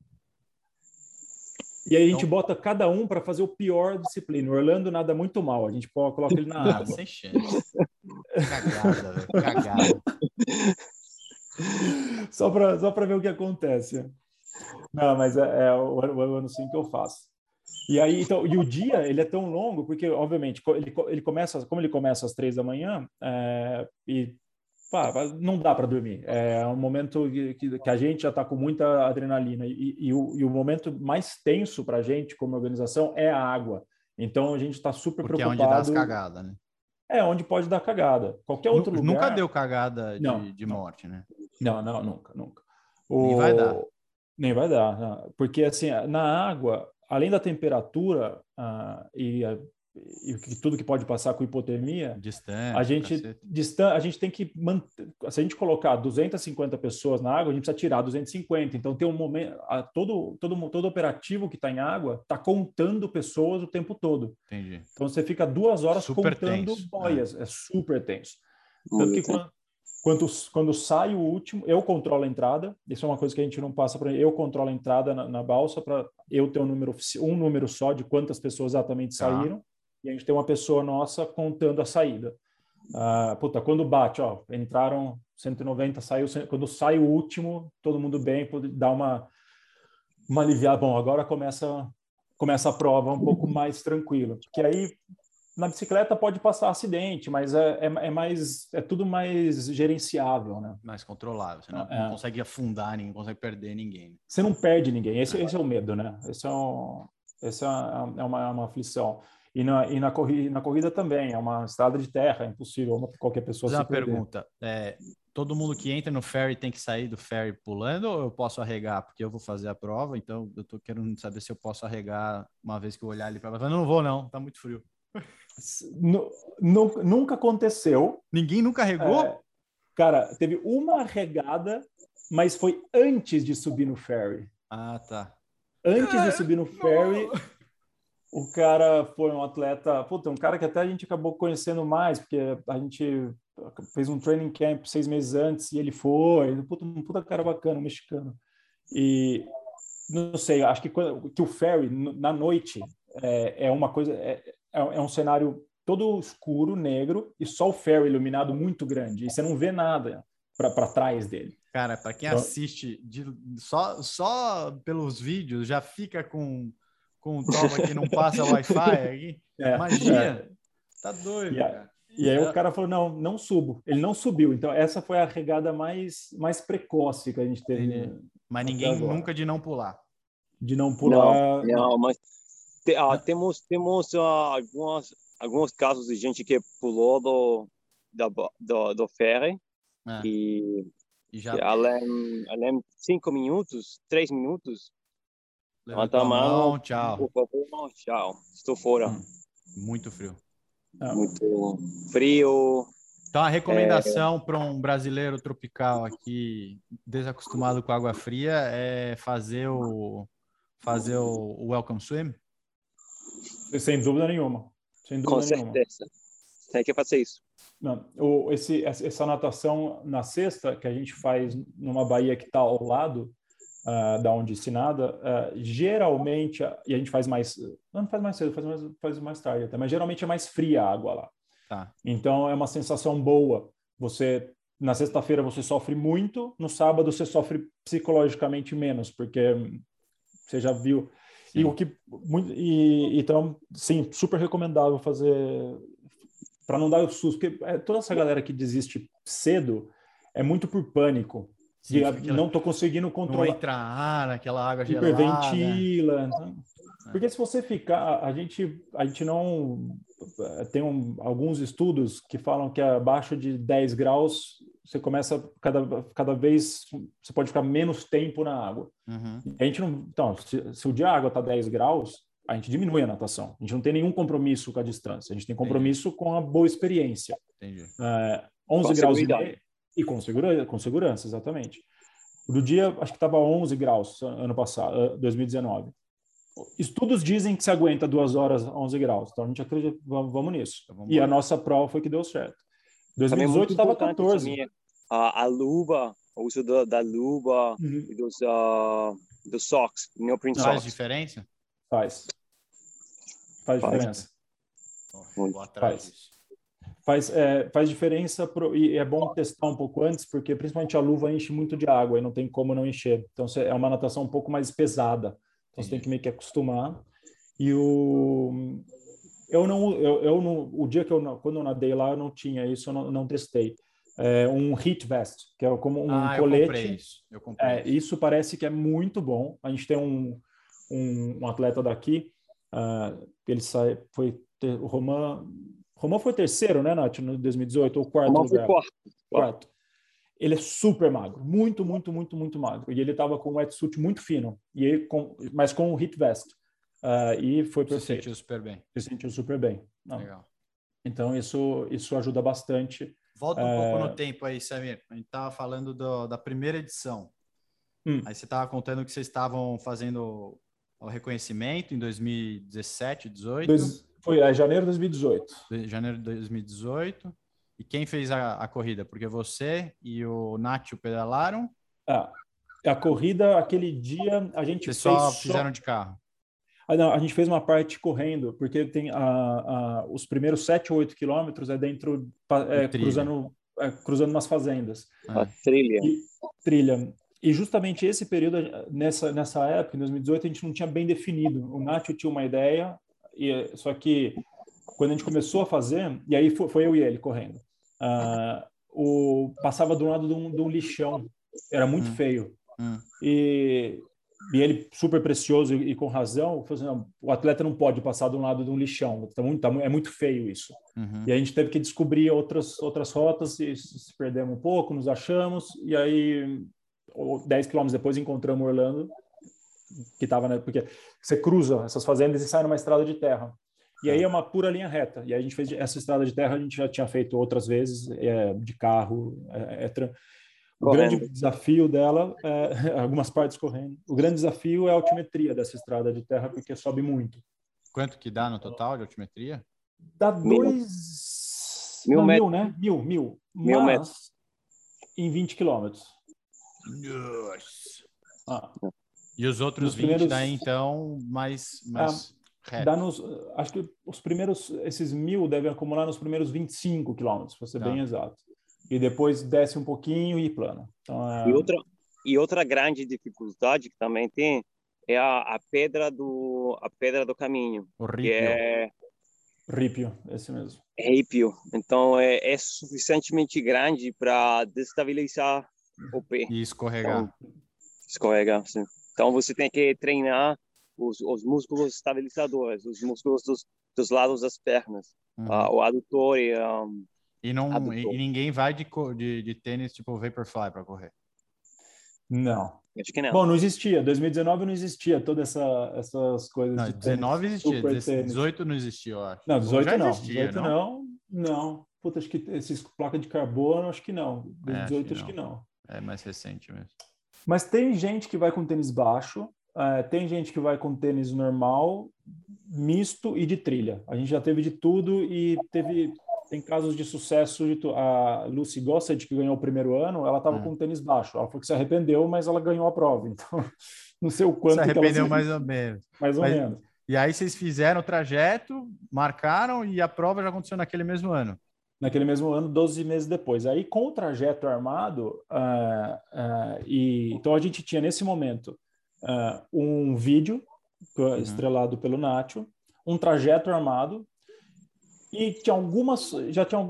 E aí a gente então... bota cada um para fazer o pior disciplina. O Orlando nada muito mal, a gente coloca ele na <laughs> água. Sem chance. Cagada, velho. Cagada. só para só ver o que acontece. Não, mas é, é o, o ano 5 que eu faço. E aí, então, e o dia ele é tão longo porque, obviamente, ele, ele começa, como ele começa às três da manhã, é, e pá, não dá para dormir. É um momento que, que a gente já está com muita adrenalina e, e, o, e o momento mais tenso para a gente como organização é a água. Então a gente está super porque preocupado. é onde dá as cagadas, né? É onde pode dar cagada. Qualquer outro nunca lugar. Nunca deu cagada de, não, de morte, né? Não, não, nunca, nunca. O... Nem vai dar. Nem vai dar, não. porque assim na água além da temperatura uh, e, e, tudo que pode passar com hipotermia, Distante, a gente distan a gente tem que manter, se a gente colocar 250 pessoas na água, a gente precisa tirar 250. Então tem um momento, a, todo todo todo operativo que está em água está contando pessoas o tempo todo. Entendi. Então você fica duas horas super contando tenso, boias, é. é super tenso. Tanto que quando, quando, quando sai o último, eu controlo a entrada. Isso é uma coisa que a gente não passa para eu controlo a entrada na, na balsa para eu ter um número um número só de quantas pessoas exatamente tá. saíram e a gente tem uma pessoa nossa contando a saída. Uh, puta, quando bate, ó, entraram 190, saiu quando sai o último, todo mundo bem, dar uma uma aliviada. Bom, agora começa começa a prova um pouco mais tranquila, porque aí na bicicleta pode passar acidente, mas é, é, é, mais é tudo mais gerenciável, né? Mais controlável. Você não, é. não consegue afundar, ninguém consegue perder ninguém. Você não perde ninguém. Esse, esse é o medo, né? Esse é, um, esse é, é uma, é uma aflição. E na, e na, corrida, na corrida também, é uma estrada de terra, é impossível qualquer pessoa Mas se uma perder. pergunta, é, todo mundo que entra no ferry tem que sair do ferry pulando ou eu posso arregar? Porque eu vou fazer a prova, então eu tô querendo saber se eu posso arregar uma vez que eu olhar ali para Não, não vou não, tá muito frio <laughs> nunca aconteceu. Ninguém nunca regou? É, cara, teve uma regada, mas foi antes de subir no ferry. Ah, tá. Antes de subir no ferry, o cara foi um atleta, puta, um cara que até a gente acabou conhecendo mais, porque a gente fez um training camp seis meses antes e ele foi, puta, um puta cara bacana, um mexicano. E não sei, acho que, quando, que o ferry na noite é, é uma coisa, é, é, é um cenário todo escuro, negro, e só o ferry iluminado muito grande. E você não vê nada para trás dele. Cara, para quem então... assiste de, só, só pelos vídeos, já fica com, com o toma que não passa Wi-Fi <laughs> aqui. É, Imagina, é. tá doido, e, cara. E aí o cara falou, não, não subo. Ele não subiu. Então, essa foi a regada mais, mais precoce que a gente teve. Mas ninguém nunca de não pular. De não pular. Não, não mas te, ah, temos temos ah, algumas alguns casos de gente que pulou do da, do, do ferry É. e, E já além, além cinco minutos, três minutos, levanta a mão, mão, tchau. por favor, tchau, estou fora. Hum. Muito frio. Ah, Muito frio, Então, a recomendação para um brasileiro tropical aqui, desacostumado com água fria, é fazer o fazer o, o welcome swim. Sem dúvida nenhuma. Sem com dúvida nenhuma. certeza. Tem que fazer isso. Não, o, esse, essa natação na sexta, que a gente faz numa baía que está ao lado ah, da onde se nada, ah, geralmente, ah, e a gente faz mais, não faz mais cedo, faz mais, faz mais tarde até, mas geralmente é mais fria a água lá. Tá. Então é uma sensação boa. Você, na sexta-feira você sofre muito, no sábado você sofre psicologicamente menos, porque hum, você já viu. E o que muito, e, então, sim, super recomendável fazer para não dar o susto, porque é, toda essa galera que desiste cedo é muito por pânico. Sim, ah, não estou conseguindo Não controlar entra ar naquela água gelada. hiperventila. então- É. porque se você ficar, a gente, a gente não eh, tem um- alguns estudos que falam que abaixo de 10 graus você começa cada, cada vez você pode ficar menos tempo na água. Uhum. A gente não, então, se, se o dia a água está 10 graus, a gente diminui a natação. A gente não tem nenhum compromisso com a distância. A gente tem compromisso com a boa experiência. Entendi. É, 11 Com graus e meio. E com segurança, com segurança, exatamente. Do dia, acho que estava 11 graus ano passado, eh, 2019. Estudos dizem que se aguenta duas horas a 11 graus. Então a gente acredita, vamos, vamos nisso. Então, vamos e a nossa prova foi que deu certo. Também é 2018 muito estava importante 14. também, a, a luva, o uso da, da luva Uhum. e dos, ah, dos socks, neoprene Faz socks. diferença? Faz. Faz Faz. diferença. Vou atrás Faz. disso. Faz, é, faz diferença pro, e é bom testar um pouco antes, porque principalmente a luva enche muito de água e não tem como não encher. Então cê- é uma natação um pouco mais pesada. Então você tem que meio que acostumar. E o eu não eu, eu não o dia que eu não- quando eu nadei lá eu não tinha isso, eu não, não testei. É um heat vest, que é como um ah, eu comprei colete. isso. Eu comprei É, isso. isso parece que é muito bom. A gente tem um, um, um atleta daqui, ah, ele sai, foi ter- o Roman, Roman foi terceiro, né, Nath, no 2018 ou quarto foi lugar, quarto. quarto. Ele é super magro, muito, muito, muito, muito magro. E ele estava com um wetsuit muito fino, e ele com, mas com um heat vest. Ah, e foi Se perfeito. sentiu super bem. Se sentiu super bem. Não. Legal. Então isso isso ajuda bastante. Volta um É. pouco no tempo aí, Samir. A gente tava falando do- da primeira edição. Hum. Aí você tava contando que vocês estavam fazendo o reconhecimento em 2017, 18, Dois, foi é, janeiro de 2018. de- janeiro de 2018. E quem fez a, a corrida? Porque você e o Nacho pedalaram, Ah, a corrida aquele dia a gente vocês fez só só- fizeram de carro. Ah, não, a gente fez uma parte correndo, porque tem a, a- os primeiros 7 ou 8 quilômetros é dentro, é, cruzando, é, cruzando umas fazendas, A trilha. E- trilha. E justamente esse período, nessa, nessa época, em 2018, a gente não tinha bem definido. O Nacho tinha uma ideia, e, só que quando a gente começou a fazer, e aí foi, foi eu e ele correndo, ah, o, passava do lado de um, de um lixão, era muito Hum. feio. Hum. E, e ele, super precioso e, e com razão, assim, não, o atleta não pode passar de um lado de um lixão, tá muito, tá é muito feio isso. Uhum. E a gente teve que descobrir outras, outras rotas e se perdemos um pouco, nos achamos, e aí, o- 10 quilômetros depois, encontramos Orlando, que estava, né, porque você cruza essas fazendas e sai numa estrada de terra. E aí é uma pura linha reta. E aí a gente fez essa estrada de terra, a gente já tinha feito outras vezes, é, de carro, é, é o Correndo. grande desafio dela, é, <laughs> algumas partes correndo. O grande desafio é a altimetria dessa estrada de terra, porque sobe muito. Quanto que dá no total de altimetria? Dá Mil. dois. Mil não, metros. mil, né? Mil, mil. Mil mas metros. em 20 quilômetros. Nossa. Ah, E os outros Nos 20 primeiros- daí, então, mais, mais reto. dá nos, acho que os primeiros, esses mil devem acumular nos primeiros 25 quilômetros, para ser Tá. bem exato. E depois desce um pouquinho e plana. Então, é, E outra, e outra grande dificuldade que também tem é a, a pedra do a pedra do caminho, que Horrível. é rípio, esse mesmo. rípio. Então é, é suficientemente grande para destabilizar o pé, E escorregar. escorregar. Assim. Então você tem que treinar os, os músculos estabilizadores, os músculos dos, dos lados das pernas, Uhum. ah, o adutor e um, E, não, e, e ninguém vai de, de, de tênis tipo Vaporfly para correr. Não. Acho que não. Bom, não existia. 2019 não existia todas essa, essas coisas. Não, de 19 tênis, existia, super 18 tênis. não existia, eu acho. Não, 18 Já não. existia, 18 não. não. Puta, acho que esses placas de carbono, acho que não. É, acho 18 que acho que não. É mais recente mesmo. Mas tem gente que vai com tênis baixo, eh, tem gente que vai com tênis normal, misto e de trilha. A gente já teve de tudo e teve tem casos de sucesso. De tu... A Lucy Gossett, que ganhou o primeiro ano, ela estava Hum. com tênis baixo. Ela falou que se arrependeu, mas ela ganhou a prova. <laughs> Então, não sei o quanto Se ela arrependeu se- mais ou menos. mais ou mas- menos. E aí vocês fizeram o trajeto, marcaram e a prova já aconteceu naquele mesmo ano. naquele mesmo ano, 12 meses depois. Aí, com o trajeto armado, ah, ah, e então a gente tinha nesse momento ah, um vídeo Uhum. estrelado pelo Nacho, um trajeto armado e tinha algumas, já tinha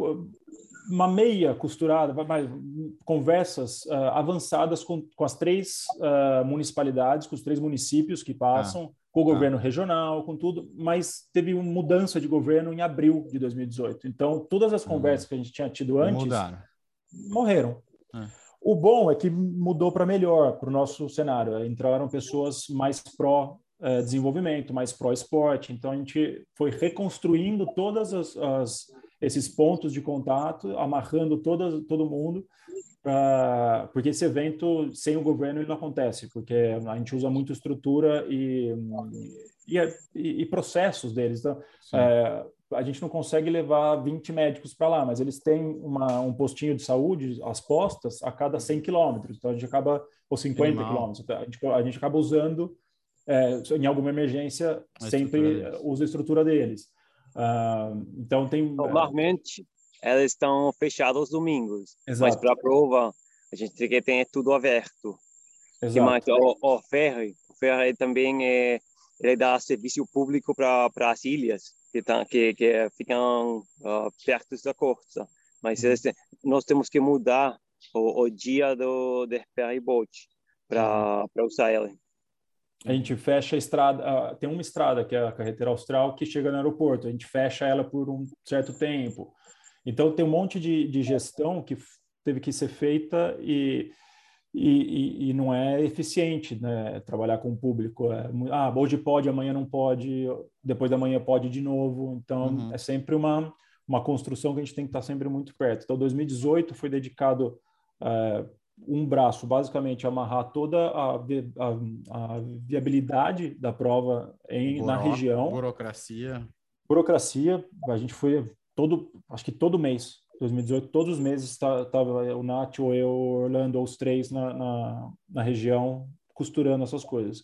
uma meia costurada, mas conversas ah, avançadas com, com as três ah, municipalidades, com os três municípios que passam, com o tá. governo regional, com tudo, mas teve uma mudança de governo em abril de 2018. Então, todas as Hum. conversas que a gente tinha tido antes Mudaram. morreram. É. O bom é que mudou para melhor para o nosso cenário. Entraram pessoas mais pró eh, desenvolvimento, mais pró esporte. Então a gente foi reconstruindo todas as, as- esses pontos de contato, amarrando todas todo mundo, pra- porque esse evento sem o governo ele não acontece, porque a gente usa muito estrutura e e, e- e processos deles. Então, é, a gente não consegue levar 20 médicos para lá, mas eles têm uma, um postinho de saúde, as postas, a cada 100 quilômetros. Então, a gente acaba, ou 50 Animal. quilômetros, a gente, a gente acaba usando, é, em alguma emergência, A sempre deles. usa a estrutura deles. Ah, então, tem... Normalmente, elas estão fechadas aos domingos. Mas Exato, para a prova, a gente tem que ter tudo aberto. Exato. mais? O, o ferry, o ferry também é, ele dá serviço público para as ilhas que, tá, que, que ficam ah, perto da costa. Mas Uhum. esse- nós temos que mudar o, o dia do, do ferry boat para usar ele. A gente fecha a estrada, tem uma estrada que é a carretera austral que chega no aeroporto, a gente fecha ela por um certo tempo. Então tem um monte de, de gestão que teve que ser feita e, e, e- e não é eficiente, né? Trabalhar com o público. É, ah, hoje pode, amanhã não pode, depois da manhã pode de novo. Então Uhum. é sempre uma, uma construção que a gente tem que estar sempre muito perto. Então 2018 foi dedicado eh, um braço, basicamente, amarrar toda a, a- a viabilidade da prova em, na Buró- região. Burocracia. Burocracia, a gente foi todo, acho que todo mês, 2018, todos os meses estava o Nath, ou eu, Orlando, ou os três na, na, na região, costurando essas coisas.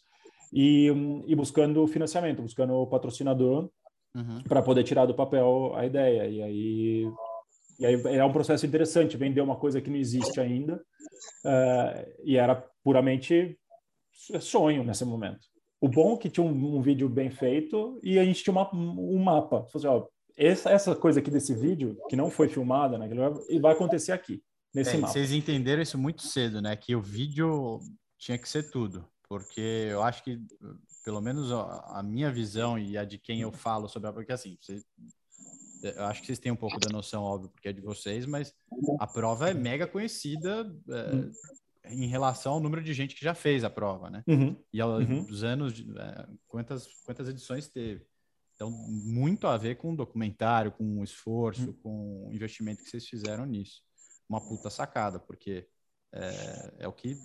E, e buscando financiamento, buscando o patrocinador Uhum. para poder tirar do papel a ideia. E aí, e aí é um processo interessante, vender uma coisa que não existe ainda, eh, e era puramente sonho nesse momento. O bom é que tinha um, um vídeo bem feito e a gente tinha uma, um mapa. Falei assim, ó, essa, essa coisa aqui desse vídeo, que não foi filmada, né, e vai acontecer aqui, nesse É, mapa. vocês entenderam isso muito cedo, né? Que o vídeo tinha que ser tudo. Porque eu acho que, pelo menos a, a minha visão e a de quem eu falo sobre a. Porque assim, vocês- eu acho que vocês têm um pouco da noção, óbvio, porque é de vocês, mas a prova é mega conhecida é, em relação ao número de gente que já fez a prova, né? Uhum. E aos Uhum. anos, de, é, quantas, quantas edições teve. Então, muito a ver com o documentário, com o esforço, Uhum. com o investimento que vocês fizeram nisso. Uma puta sacada, porque é, é o que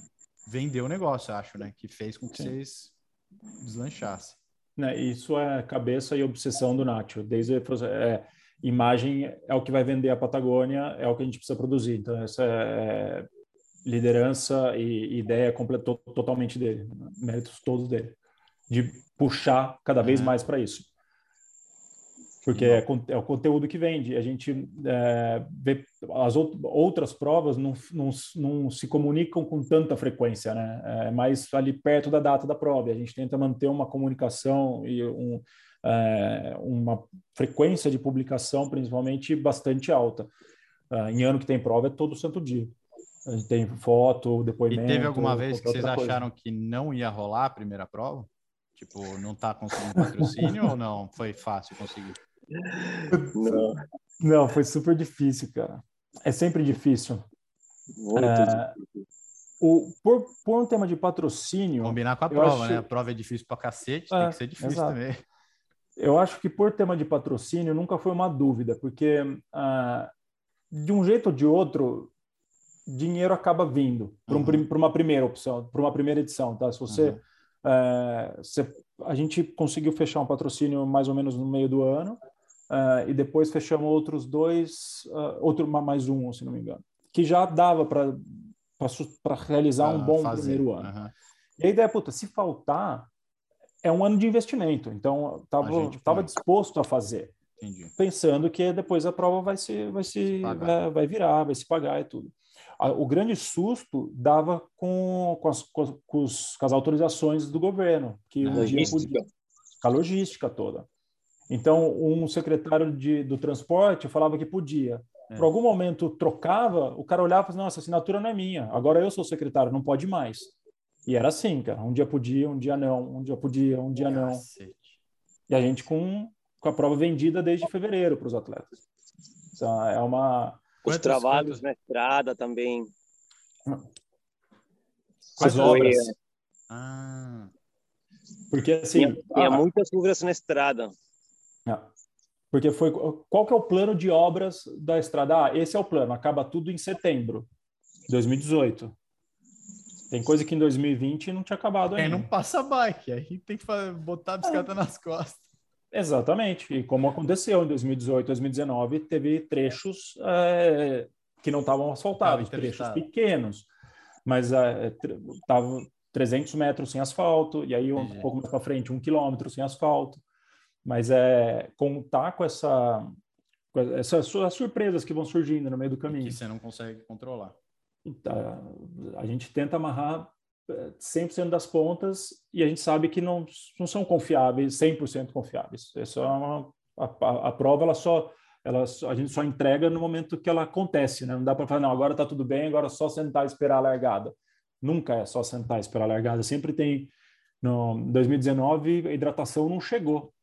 vendeu o negócio, acho, né? Que fez com que Sim. vocês deslanchassem. né, isso é cabeça e obsessão do Nacho. Desde é, imagem é o que vai vender a Patagônia, é o que a gente precisa produzir. Então essa é liderança e ideia completa, totalmente dele, méritos todos dele, de puxar cada vez Uhum. mais para isso. Porque é, é o conteúdo que vende. A gente é, vê as out- outras provas não, não, não se comunicam com tanta frequência, né? É mais ali perto da data da prova. A gente tenta manter uma comunicação e um, é, uma frequência de publicação, principalmente, bastante alta. Ah, em ano que tem prova é todo santo dia. A gente tem foto, E depoimento. teve alguma vez que vocês coisa. acharam que não ia rolar a primeira prova? Tipo, não tá conseguindo patrocínio ou não? Foi fácil conseguir? Não. Não, foi super difícil, cara. É sempre difícil. É, O, por, por um tema de patrocínio, Combinar com a prova, acho- né? A prova é difícil pra cacete, É, tem que ser difícil exato. também. Eu acho que por tema de patrocínio nunca foi uma dúvida, porque ah, de um jeito ou de outro, dinheiro acaba vindo para um, Uhum. uma primeira opção, para uma primeira edição, tá? Se você, Uhum. eh, você- a gente conseguiu fechar um patrocínio mais ou menos no meio do ano ah, e depois fechamos outros dois, ah, outro ma- mais um, se não me engano, que já dava para para realizar um bom fazer. primeiro ano. Aham. E a ideia, é, puta, se faltar, é um ano de investimento. Então, eu A tava, gente tava põe. disposto a fazer, Entendi. pensando que depois a prova vai se, vai se, pagar. vai, vai virar, vai se pagar e tudo. A- O grande susto dava com, com, as, com, os- com as autorizações do governo, que dia logística. a logística toda. Então, um secretário de, do transporte falava que podia. É. Por algum momento trocava, o cara olhava e falava, nossa, a assinatura não é minha, agora eu sou o secretário, não pode mais. E era assim, cara. Um dia podia, um dia não, um dia podia, um dia não. Cacete. E a gente com, com a prova vendida desde fevereiro para os atletas. Então, é uma. Os Quantos- trabalhos na estrada também. As Quantas- obras. Ah, Porque assim. Tinha, tinha ah, muitas obras na estrada. ah, porque foi. Qual que é o plano de obras da estrada? Ah, esse é o plano, acaba tudo em setembro de 2018. Tem coisa que em 2020 não tinha acabado ainda. não passa bike, aí tem que botar a bicicleta nas costas. Exatamente. E como aconteceu em 2018, 2019, teve trechos eh, que não estavam asfaltados, Tava trechos pequenos, mas estavam 300 metros sem asfalto, e aí um Entendi. pouco mais para frente, um quilômetro sem asfalto. Mas é contar com essa essas su- as surpresas que vão surgindo no meio do caminho. Que você não consegue controlar. Tá, a gente tenta amarrar eh, 100% das pontas e a gente sabe que não, não são confiáveis, 100% confiáveis. É uma, a, a- a prova, ela só, ela, a gente só entrega no momento que ela acontece, né? Não dá para falar, não, agora está tudo bem, agora é só sentar e esperar a largada. Nunca é só sentar e esperar a largada. Sempre tem, no em 2019, a hidratação não chegou.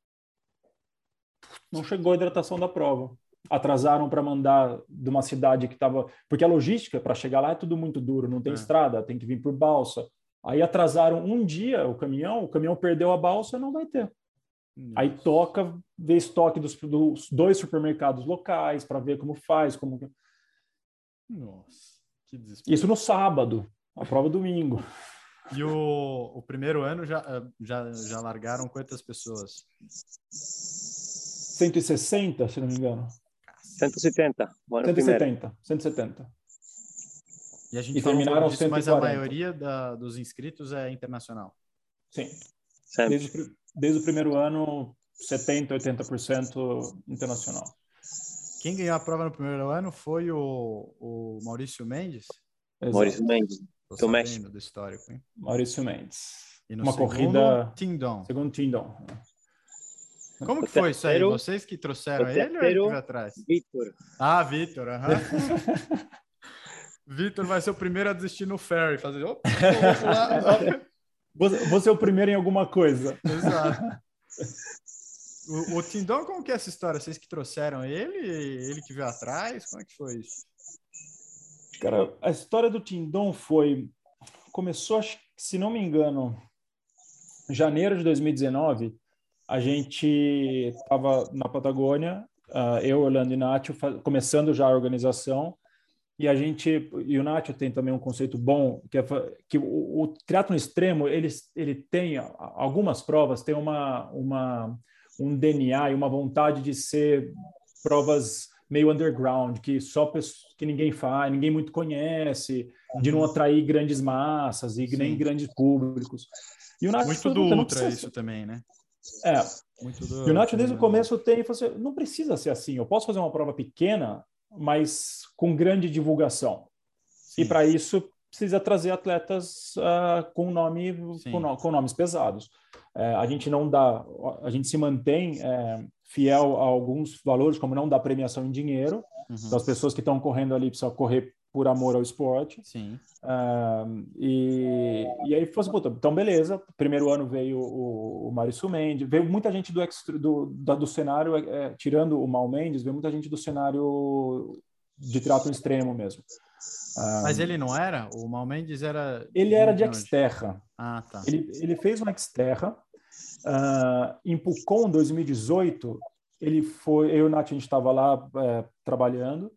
Não chegou a hidratação da prova atrasaram para mandar de uma cidade que estava. Porque a logística para chegar lá é tudo muito duro, não tem É. estrada, tem que vir por balsa. Aí atrasaram um dia o caminhão, o caminhão perdeu a balsa, não vai ter. Aí toca ver estoque dos, dos dois supermercados locais para ver como faz, como Nossa, que desespero. isso no sábado, a prova domingo. E o, o primeiro ano já, eh, já, já largaram quantas pessoas? 160, se não me engano. 170. o ano primeiro. 170, 170. E a gente E terminaram disso, mas a 140. maioria da- dos inscritos é internacional. Sim. Desde, o desde o primeiro ano, 70, 80% internacional. Quem ganhou a prova no primeiro ano foi o, o Maurício Mendes. Exato. Maurício Mendes. Do México. do histórico, hein? Maurício Mendes. E no Uma segundo, corrida- Tindon. Segundo Tindon. Como que O foi isso aí? Vocês que trouxeram ele ou ele que terceiro- veio atrás? Vitor. Ah, Vitor, aham. <laughs> Vitor vai ser o primeiro a desistir no ferry, fazer. Opa. Você, você é o primeiro em alguma coisa. Exato. <laughs> O, o Tindon, como que é essa história? Vocês que trouxeram ele? Ele que veio atrás? Como é que foi isso? Cara, a história do Tindon foi. Começou, acho que, se não me engano, em janeiro de 2019. A gente estava na Patagônia, ah, eu, Orlando e Nacho, começando já a organização. E a gente, e o Nacho tem também um conceito bom, que é que o, o triatlo extremo, ele, ele tem, algumas provas têm uma, uma, um DNA e uma vontade de ser provas meio underground, que só que ninguém faz, ninguém muito conhece, de não atrair grandes massas e nem Sim. grandes públicos. E o Muito do "Puta, não Ultra precisa isso também, né? Ser." É, do. e o Nacho, desde o começo, tem falou assim, não precisa ser assim. Eu posso fazer uma prova pequena, mas com grande divulgação. E Sim. para isso precisa trazer atletas ah, com nome com, no- com nomes pesados. É, a gente não dá, a gente se mantém é, fiel a alguns valores, como não dá premiação em dinheiro. Uhum. Então, as pessoas que estão correndo ali precisam correr por amor ao esporte. Sim. Uh, e, e aí fosse, assim, então beleza. Primeiro ano veio o, o Maurício Mendes, veio muita gente do, do, do, do cenário, é, tirando o Mal Mendes, veio muita gente do cenário de triatlo extremo mesmo. Uh, Mas ele não era? O Mal Mendes era. Ele era de Xterra. Ah, tá. Ele, ele fez um Xterra. Uh, em Pucon 2018, ele foi. Eu e o Nath, a gente estava lá é, trabalhando.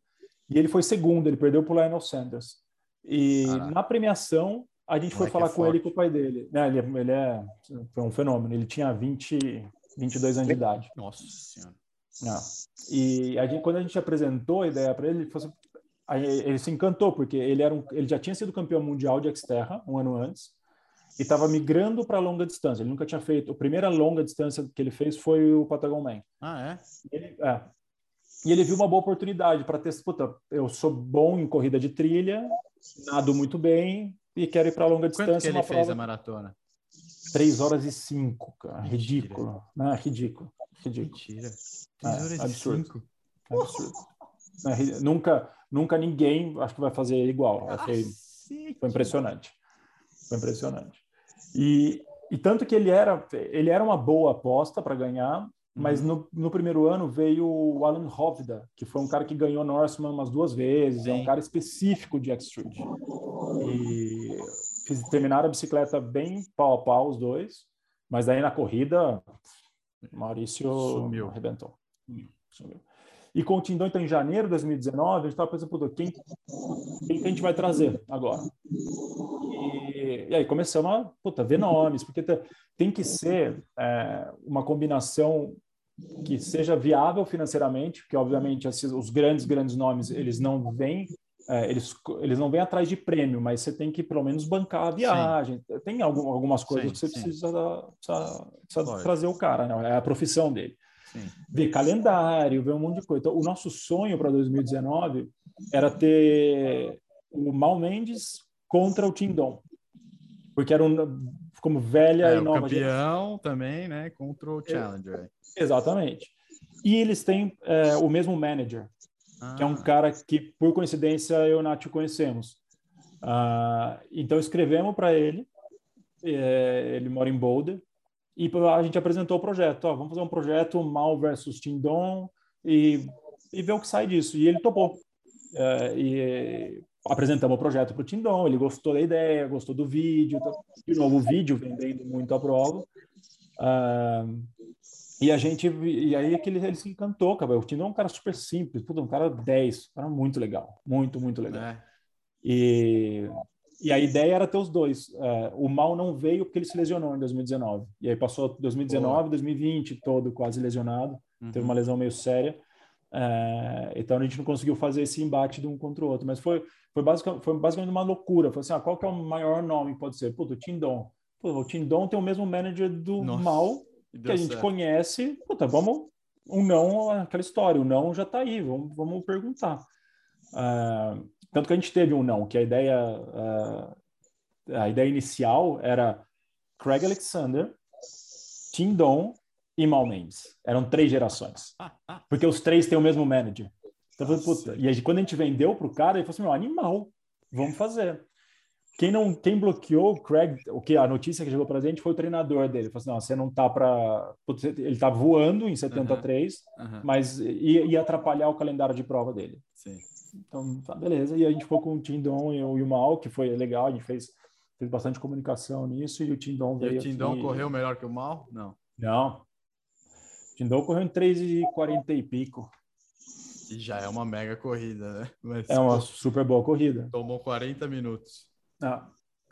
E ele foi segundo, ele perdeu para o Lionel Sanders. E Caraca. na premiação, a gente foi falar é com ele e com o pai dele. Né, ele, ele é, foi um fenômeno. Ele tinha 20, 22 anos de idade. Nossa Senhora. Não. E a gente, quando a gente apresentou a ideia para ele, ele, assim, ele se encantou, porque ele, era um, ele já tinha sido campeão mundial de Xterra um ano antes e estava migrando para longa distância. Ele nunca tinha feito. A primeira longa distância que ele fez foi o Patagon Man. Ah, é? Ele, é. E ele viu uma boa oportunidade para testar. Puta, eu sou bom em corrida de trilha, nado muito bem e quero ir para longa distância. Quanto que ele fez a maratona? 3 horas e 5, cara. Ridículo. Não, é ridículo. Ridículo. Mentira. 3 é, horas absurdo. e 5. Absurdo. É, nunca, nunca ninguém acho que vai fazer igual. Foi, foi impressionante. Foi impressionante. E, e tanto que ele era, ele era uma boa aposta para ganhar, mas uhum. no, no, primeiro ano veio o Alan Hovda, que foi um cara que ganhou Norseman umas duas vezes, Sim. é um cara específico de X-Street. E fiz, terminaram a bicicleta bem pau a pau os dois, mas daí na corrida, Maurício sumiu. arrebentou. Sumiu. E com o Tindon, então, em janeiro de 2019, a gente estava pensando, quem, quem que a gente vai trazer agora? E, e aí começamos a puta, ver nomes, porque tem que ser é, uma combinação que seja viável financeiramente, porque obviamente esses, os grandes, grandes nomes, eles não vêm é, eles, eles não vêm atrás de prêmio, mas você tem que pelo menos bancar a viagem. Sim. Tem algum, algumas coisas sim, que você sim. precisa, precisa, precisa trazer o cara, né? é a profissão dele. Ver calendário, ver um monte de coisa. Então, o nosso sonho para 2019 era ter o Mal Mendes contra o Tindon, porque era um, como velha é, e nova. O campeão também, né? Contra o Challenger. Exatamente. E eles têm é, o mesmo manager, ah. que é um ah. cara que, por coincidência, eu e o Nath conhecemos. Uh, então, escrevemos para ele. É, ele mora em Boulder. E a gente apresentou o projeto. Ó, vamos fazer um projeto Mal versus Tindon e, e ver o que sai disso. E ele topou. É, e apresentamos o projeto para o Tindon, ele gostou da ideia, gostou do vídeo. Tá, de novo, o vídeo vendendo muito a prova. Uh, e a gente, e aí é que ele, ele se encantou, cara. O Tindon é um cara super simples, puta, um cara 10, um cara muito legal, muito, muito legal. É. E e a ideia era ter os dois. É, o mal não veio porque ele se lesionou em 2019. E aí passou 2019, Boa. 2020 todo quase lesionado. Uhum. Teve uma lesão meio séria. É, então a gente não conseguiu fazer esse embate de um contra o outro. Mas foi, foi, basicamente, foi basicamente uma loucura. Foi assim, ah, qual que é o maior nome que pode ser? Puta, o Tindon. Pô, o Tindon tem o mesmo manager do Nossa, mal que a gente certo. conhece. Puta, vamos... Um não, aquela história. O não já está aí. Vamos, vamos perguntar. Uh, tanto que a gente teve um não, que a ideia, uh, a ideia inicial era Craig Alexander, Tim Don e Mal Mendes. Eram três gerações. Porque os três têm o mesmo manager. Então, falei. E aí, quando a gente vendeu para o cara, ele falou assim: meu, animal, vamos fazer. Quem não, quem bloqueou o Craig, o que a notícia que chegou para a gente foi o treinador dele. Ele falou assim: não, você não tá para. Ele tá voando em 73, uhum, uhum. mas ia, ia, atrapalhar o calendário de prova dele. Sim. Então, tá, beleza. E a gente ficou com o Tindon e o Mal, que foi legal, a gente fez, fez bastante comunicação nisso, e o Tindon veio. E o Tindon aqui... correu melhor que o Mal? Não. Não. O Tindon correu em 3,40 e pico. E já é uma mega corrida, né? Mas, é uma super boa corrida. Tomou 40 minutos. Ah.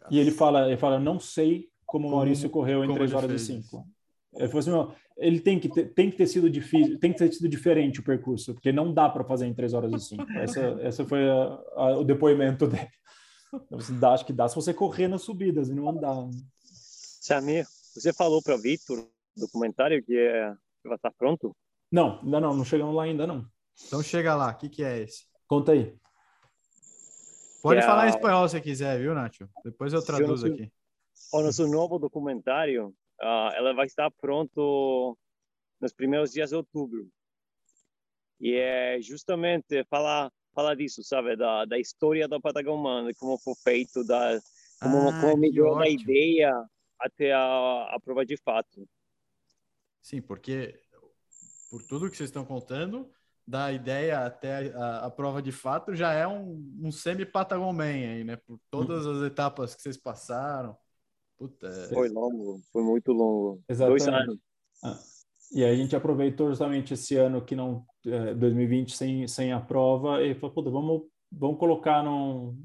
E ele fala, ele fala, não sei como o Maurício correu em 3 horas e 5. Ele falou assim, ele tem que, ter, tem que ter sido difícil, tem que ter sido diferente o percurso, porque não dá para fazer em 3 horas e 5. Essa, essa foi a, a, o depoimento dele. Então, dá, acho que dá se você correr nas subidas e não andar. Samir, você falou para o Victor documentário que, é, que vai estar pronto? Não, ainda não, não chegamos lá ainda não. Então chega lá, o que, que é esse? Conta aí. Pode que falar é... em espanhol se quiser, viu, Nacho? Depois eu traduzo aqui. O nosso novo documentário Uh, ela vai estar pronto nos primeiros dias de outubro. E é justamente falar falar disso, sabe? Da, da história da Patagônia, como foi feito, da, como, Ah, como melhorou da ótimo. ideia até a, a prova de fato. Sim, porque por tudo que vocês estão contando, da ideia até a, a prova de fato já é um, um semi-Patagon Man aí, né? Por todas as etapas que vocês passaram. Puta, é- Foi longo, foi muito longo. Exatamente. Dois anos. Ah, E a gente aproveitou justamente esse ano que não, eh, 2020 sem, sem a prova e falou, Puta, vamos, vamos colocar num,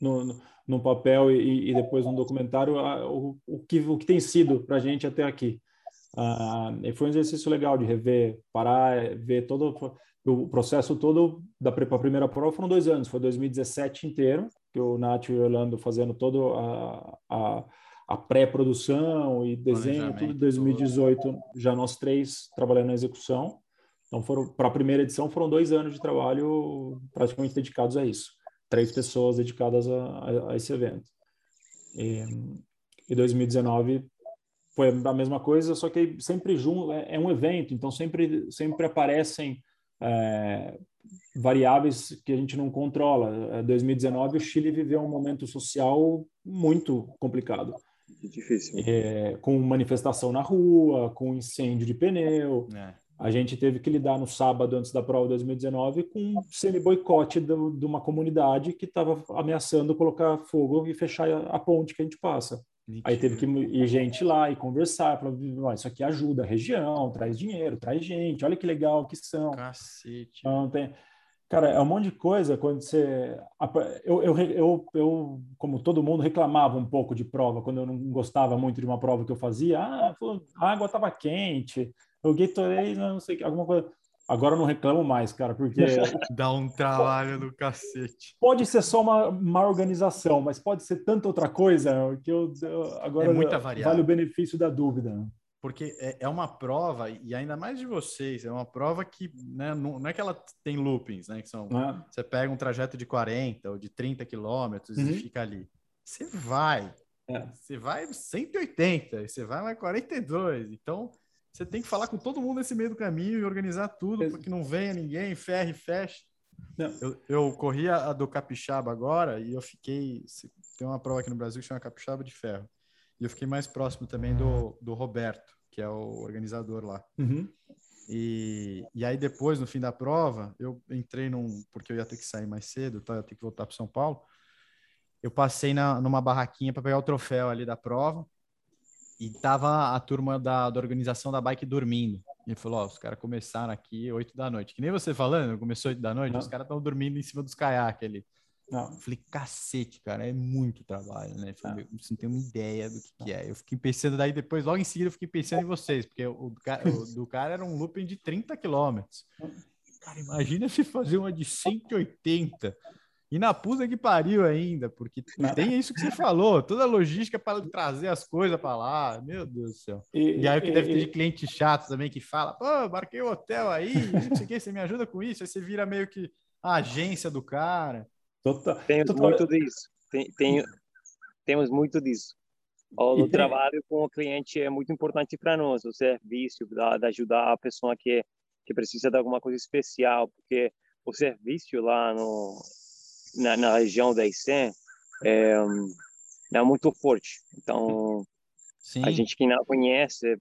no, no, num papel e, e depois num documentário ah, o, o, que, o que tem sido para a gente até aqui. Ah, e foi um exercício legal de rever, parar, eh, ver todo o processo todo da pra primeira prova foram dois anos, foi 2017 inteiro, que o Nath e o Orlando fazendo toda a, a, a pré-produção e desenho, tudo Planejamento, 2018, já nós três trabalhando na execução. Então foram para a primeira edição foram dois anos de trabalho praticamente dedicados a isso, três pessoas dedicadas a, a, a esse evento. E, e 2019 foi a mesma coisa, só que sempre junto é, é um evento, então sempre sempre aparecem é, variáveis que a gente não controla. É, 2019 o Chile viveu um momento social muito complicado, Difícil. é, com manifestação na rua, com incêndio de pneu. é. A gente teve que lidar no sábado antes da prova 2019 com um semi-boicote do- de uma comunidade que estava ameaçando colocar fogo e fechar a, a ponte que a gente passa. Aí teve que ir gente lá e conversar, falar, "Ó, isso aqui ajuda a região, traz dinheiro, traz gente, olha que legal que são. Cacete. Então, tem... Cara, é um monte de coisa quando você... Eu, eu, eu, eu, como todo mundo, reclamava um pouco de prova, quando eu não gostava muito de uma prova que eu fazia. Ah, a água estava quente, eu Gatorade, não sei, o que, alguma coisa... Agora eu não reclamo mais, cara, porque Dá um trabalho do cacete. pode ser só uma má organização, mas pode ser tanta outra coisa que eu, eu- agora É muita variável. vale o benefício da dúvida. Porque é, é uma prova, e ainda mais de vocês, é uma prova que né, não, não é que ela tem loopings, né? Que são, Né? você pega um trajeto de 40 ou de 30 quilômetros Uhum. e fica ali. Você vai, É. você vai 180, e você vai mais 42. Então, você tem que falar com todo mundo nesse meio do caminho e organizar tudo para que não venha ninguém, ferre, feche. Eu, eu corri a, a do Capixaba agora e eu fiquei. Tem uma prova aqui no Brasil que chama Capixaba de Ferro. E eu fiquei mais próximo também do, do Roberto, que é o organizador lá. Uhum. E, e aí depois, no fim da prova, eu entrei num... Porque eu ia ter que sair mais cedo, tá? eu ia ter que voltar para São Paulo. Eu passei na, numa barraquinha para pegar o troféu ali da prova. E tava a turma da, da organização da bike dormindo. E ele falou, ó, os caras começaram aqui 8 da noite. Que nem você falando, começou 8 da noite, Não. os caras estão dormindo em cima dos caiaques ali. Não. Eu falei, cacete, cara, é muito trabalho, né? Falei, "Meu, você não tem uma ideia do que, que é. Eu fiquei pensando, daí depois, logo em seguida, eu fiquei pensando em vocês, porque o, o do cara era um looping de 30 quilômetros. Cara, imagina se fazer uma de 180. E na puta que pariu ainda, porque tem isso que você falou, toda a logística para trazer as coisas para lá, meu Deus do céu. E, E aí o que e- deve ter e- de cliente chato também que fala, pô, marquei o hotel aí, não sei o que, você me ajuda com isso, aí você vira meio que a agência do cara. Total, Temos total- muito disso. Tem, tem- temos muito disso. O, E o tem- trabalho com o cliente é muito importante para nós, o serviço, da, da ajudar a pessoa que, que precisa de alguma coisa especial, porque o serviço lá no, na, na região da ICEM é, é muito forte. Então, Sim. a gente que não conhece.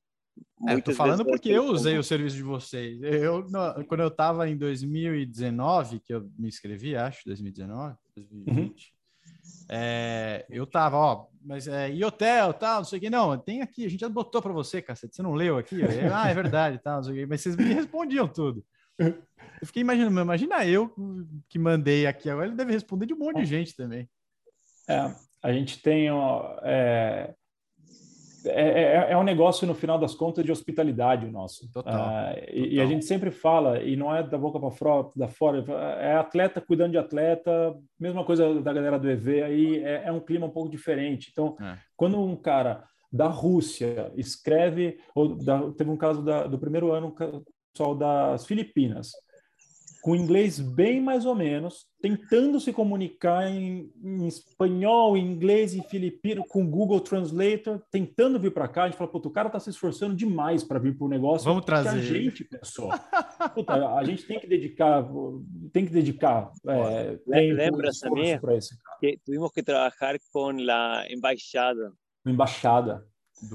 É, tô falando porque as eu pessoas- usei o serviço de vocês. Eu, no- quando eu tava em 2019, que eu me inscrevi, acho, 2019, 2020, é, eu tava, ó, mas é, e hotel, tal, não sei o que, não, tem aqui, a gente já botou para você, cacete, você não leu aqui? Eu, ah, é verdade, tal, não sei o que, mas vocês me respondiam tudo. <laughs> Eu fiquei imaginando, imagina eu que mandei aqui, agora ele deve responder de um monte de gente também. É, a gente tem ó, é, é, é- é um negócio no final das contas de hospitalidade o nosso. Total, Ah, e, e a total. gente sempre fala e não é da boca para fora, da fora, é atleta cuidando de atleta, mesma coisa da galera do EV aí é, é um clima um pouco diferente. Então, É. quando um cara da Rússia escreve, ou da- teve um caso da- do primeiro ano, ca- pessoal das Filipinas. Com inglês bem mais ou menos, tentando se comunicar em, em espanhol, em inglês, em filipino, com Google Translator, tentando vir para cá. A gente fala, puta, o cara está se esforçando demais para vir para o negócio. Vamos trazer. a gente pensou. Puta, a gente tem que dedicar, tem que dedicar. É, Lembra, Samir, que tivemos que trabalhar com a embaixada. Embaixada.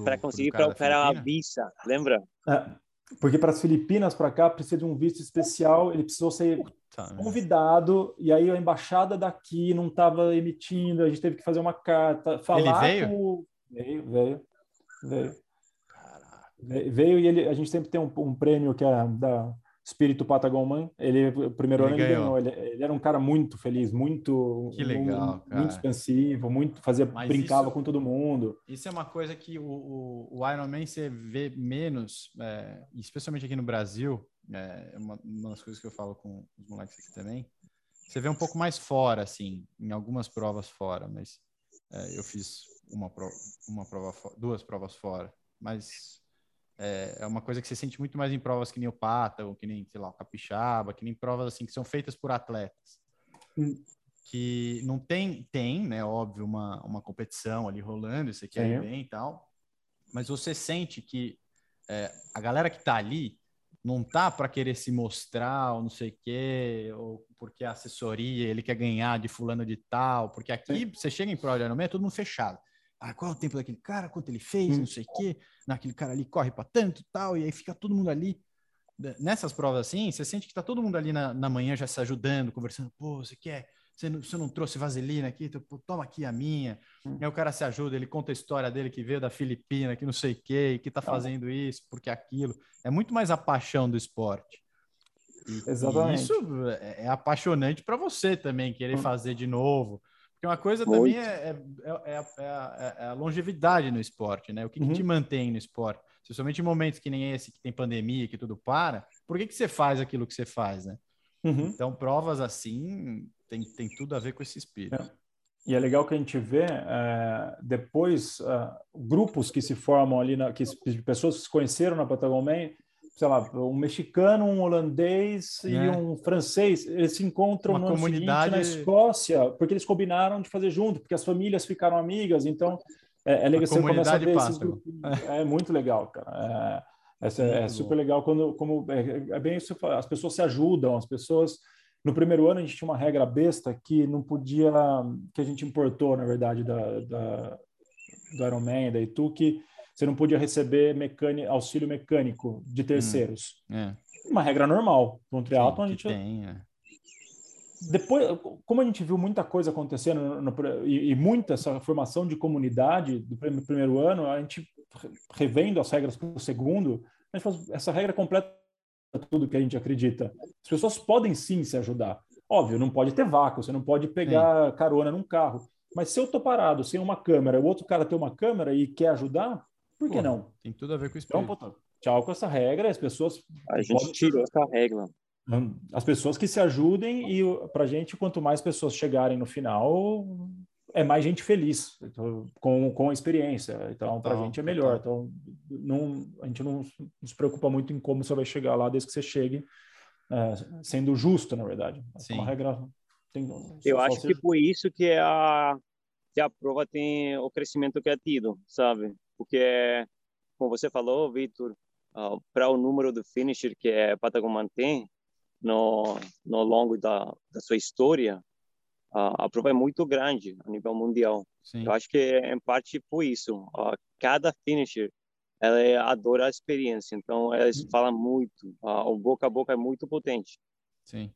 Para conseguir para operar a visa, lembra? É. Porque para as Filipinas, para cá, precisa de um visto especial, ele precisou ser Puta, convidado, e aí a embaixada daqui não estava emitindo, a gente teve que fazer uma carta, falar ele veio? com... Veio, veio, veio. Veio e ele, a gente sempre tem um, um prêmio que é da Espírito Patagonman. Ele, primeiro ele ano ele ganhou. Ele, ele, era um cara muito feliz, muito, que legal, um, muito expansivo, muito fazia, Mas brincava isso, com todo mundo. Isso é uma coisa que o, o, o Iron Man você vê menos, é, especialmente aqui no Brasil. É uma, uma das coisas que eu falo com os moleques aqui também. Você vê um pouco mais fora, assim, em algumas provas fora, mas é, eu fiz uma prova, uma prova, duas provas fora, mas é, é, uma coisa que você sente muito mais em provas que nem o Pata, ou que nem, sei lá, o Capixaba, que nem provas assim que são feitas por atletas. Hum. Que não tem, tem, né, óbvio, uma, uma competição ali rolando, isso aqui é bem e tal, mas você sente que é, a galera que tá ali não tá para querer se mostrar ou não sei o quê, ou porque a assessoria ele quer ganhar de fulano de tal, porque aqui Sim. você chega em prova de é todo mundo fechado ah, qual é o tempo daquele cara, quanto ele fez, hum. não sei o quê, naquele cara ali corre para tanto tal, e aí fica todo mundo ali. Nessas provas assim, você sente que tá todo mundo ali na, na manhã já se ajudando, conversando, pô, você quer, você não, você não trouxe vaselina aqui, toma aqui a minha. Hum. Aí o cara se ajuda, ele conta a história dele que veio da Filipina, que não sei o quê, que tá fazendo isso, porque aquilo. É muito mais a paixão do esporte. E, Exatamente. E isso é, é apaixonante para você também, querer hum. fazer de novo porque uma coisa também é, é, é, a, é, a, longevidade no esporte, né? O que, uhum. que, te mantém no esporte? Especialmente em momentos que nem esse, que tem pandemia, que tudo para, por que, que você faz aquilo que você faz, né? Uhum. Então, provas assim tem, tem tudo a ver com esse espírito. E é legal que a gente vê depois grupos que se formam ali, na, que pessoas que se conheceram na Patagonia sei lá, um mexicano, um holandês e é. um francês, eles se encontram Uma no comunidade na Escócia, porque eles combinaram de fazer junto, porque as famílias ficaram amigas, então é, é legal você começa a ver esses grupos. É muito legal, cara. É, é, é super legal quando como é, é, bem isso, as pessoas se ajudam, as pessoas no primeiro ano a gente tinha uma regra besta que não podia que a gente importou, na verdade, da, da do Ironman, da Itu, que você não podia receber mecânico, auxílio mecânico de terceiros. Hum, é. Uma regra normal. No triatlon a gente... Tem, é. Depois, como a gente viu muita coisa acontecendo no, no, e, e, muita essa formação de comunidade do primeiro, ano, a gente revendo as regras para o segundo, a gente falou, essa regra completa tudo que a gente acredita. As pessoas podem sim se ajudar. Óbvio, não pode ter vácuo, você não pode pegar sim. carona num carro. Mas se eu tô parado sem uma câmera, o outro cara tem uma câmera e quer ajudar, por que Pô, não? Tem tudo a ver com isso. Então, tchau com essa regra, as pessoas. A gente tirou essa regra. Hum, as pessoas que se ajudem e para gente, quanto mais pessoas chegarem no final, é mais gente feliz então, com, com a experiência. Então, para a gente é melhor. Então, não, a gente não se preocupa muito em como você vai chegar lá, desde que você chegue é, sendo justo, na verdade. Sim. Uma regra. Tem, Eu acho que foi isso que a, que a prova tem o crescimento que é tido, sabe? Porque, como você falou, Vitor, uh, para o número do finisher que a Patagon mantém no, no longo da, da sua história, uh, a prova é muito grande a nível mundial. Sim. Eu acho que, em parte, por isso. Uh, cada finisher ela é, adora a experiência, então eles falam muito, o boca a boca é muito potente. Sim.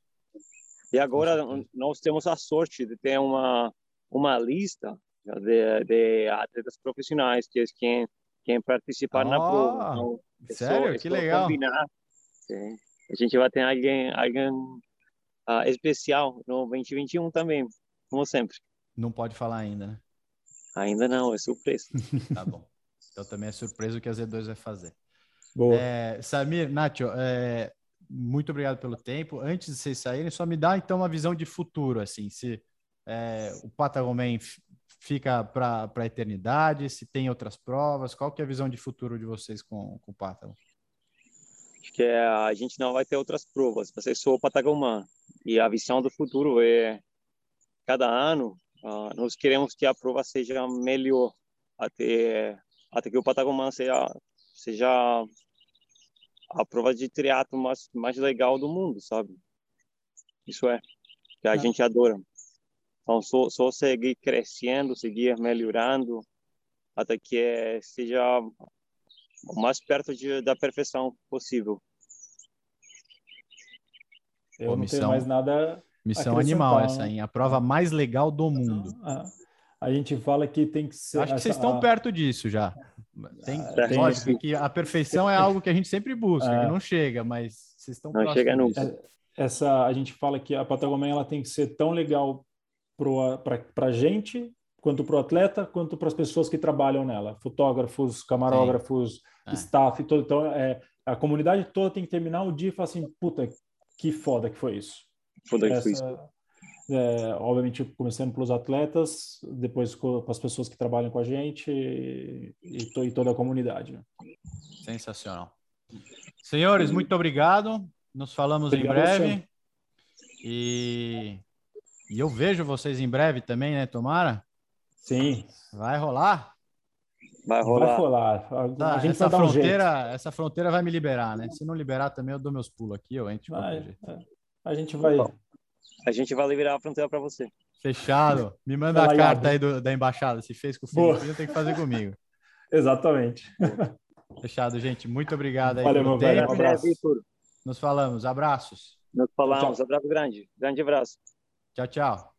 E agora nós temos a sorte de ter uma uma lista de, de atletas profissionais que querem, querem participar oh, na prova. Então, sério? que legal. Combinar, a gente vai ter alguém, alguém uh, especial no 2021 também, como sempre. Não pode falar ainda, né? Ainda não, é surpresa. <laughs> tá bom. Então também é surpresa o que a Z2 vai fazer. Boa. É, Samir, Nacho, é, muito obrigado pelo tempo. Antes de vocês saírem, só me dá então uma visão de futuro, assim, se é, o Patagomen fica para a eternidade? Se tem outras provas? Qual que é a visão de futuro de vocês com, com o Pátalo? que a gente não vai ter outras provas, vai ser só Patagomã. E a visão do futuro é, cada ano, uh, nós queremos que a prova seja melhor, até, até que o Patagomã seja, seja a prova de triatlo mais, mais legal do mundo, sabe? Isso é, que a é. gente adora. Então, só, só seguir crescendo, seguir melhorando, até que seja o mais perto de, da perfeição possível. Eu Pô, não missão, tenho mais nada. Missão animal essa, hein? A prova mais legal do mundo. A, a gente fala que tem que ser. Acho que essa, vocês estão a... perto disso já. Tem, é, tem lógico que a perfeição é algo que a gente sempre busca, é. que não chega, mas vocês estão Não chega nunca. É, essa, a gente fala que a Patagônia ela tem que ser tão legal para a gente, quanto para o atleta, quanto para as pessoas que trabalham nela, fotógrafos, camarógrafos, é. staff, todo. Então, é, a comunidade toda tem que terminar o dia e falar assim, puta, que foda que foi isso. Foda que foi isso. É, obviamente, começando pelos atletas, depois com as pessoas que trabalham com a gente e, e, toda a comunidade. Né? Sensacional. Senhores, muito obrigado. Nos falamos obrigado em breve. E, e eu vejo vocês em breve também, né? Tomara? Sim. Vai rolar? Vai rolar. Vai rolar. Tá, gente essa fronteira, um essa fronteira vai me liberar, né? Se não liberar também, eu dou meus pulos aqui, eu entro vai, A gente vai. A gente vai liberar a fronteira para você. Fechado. Me manda a carta aí do, da embaixada. Se fez com o Felipe, tem que fazer comigo. <laughs> Exatamente. Fechado, gente. Muito obrigado aí Valeu, pelo tempo. Velho, um abraço. Nos falamos. Abraços. Nos falamos. Tchau. Abraço grande. Grande abraço. Tchau, tchau.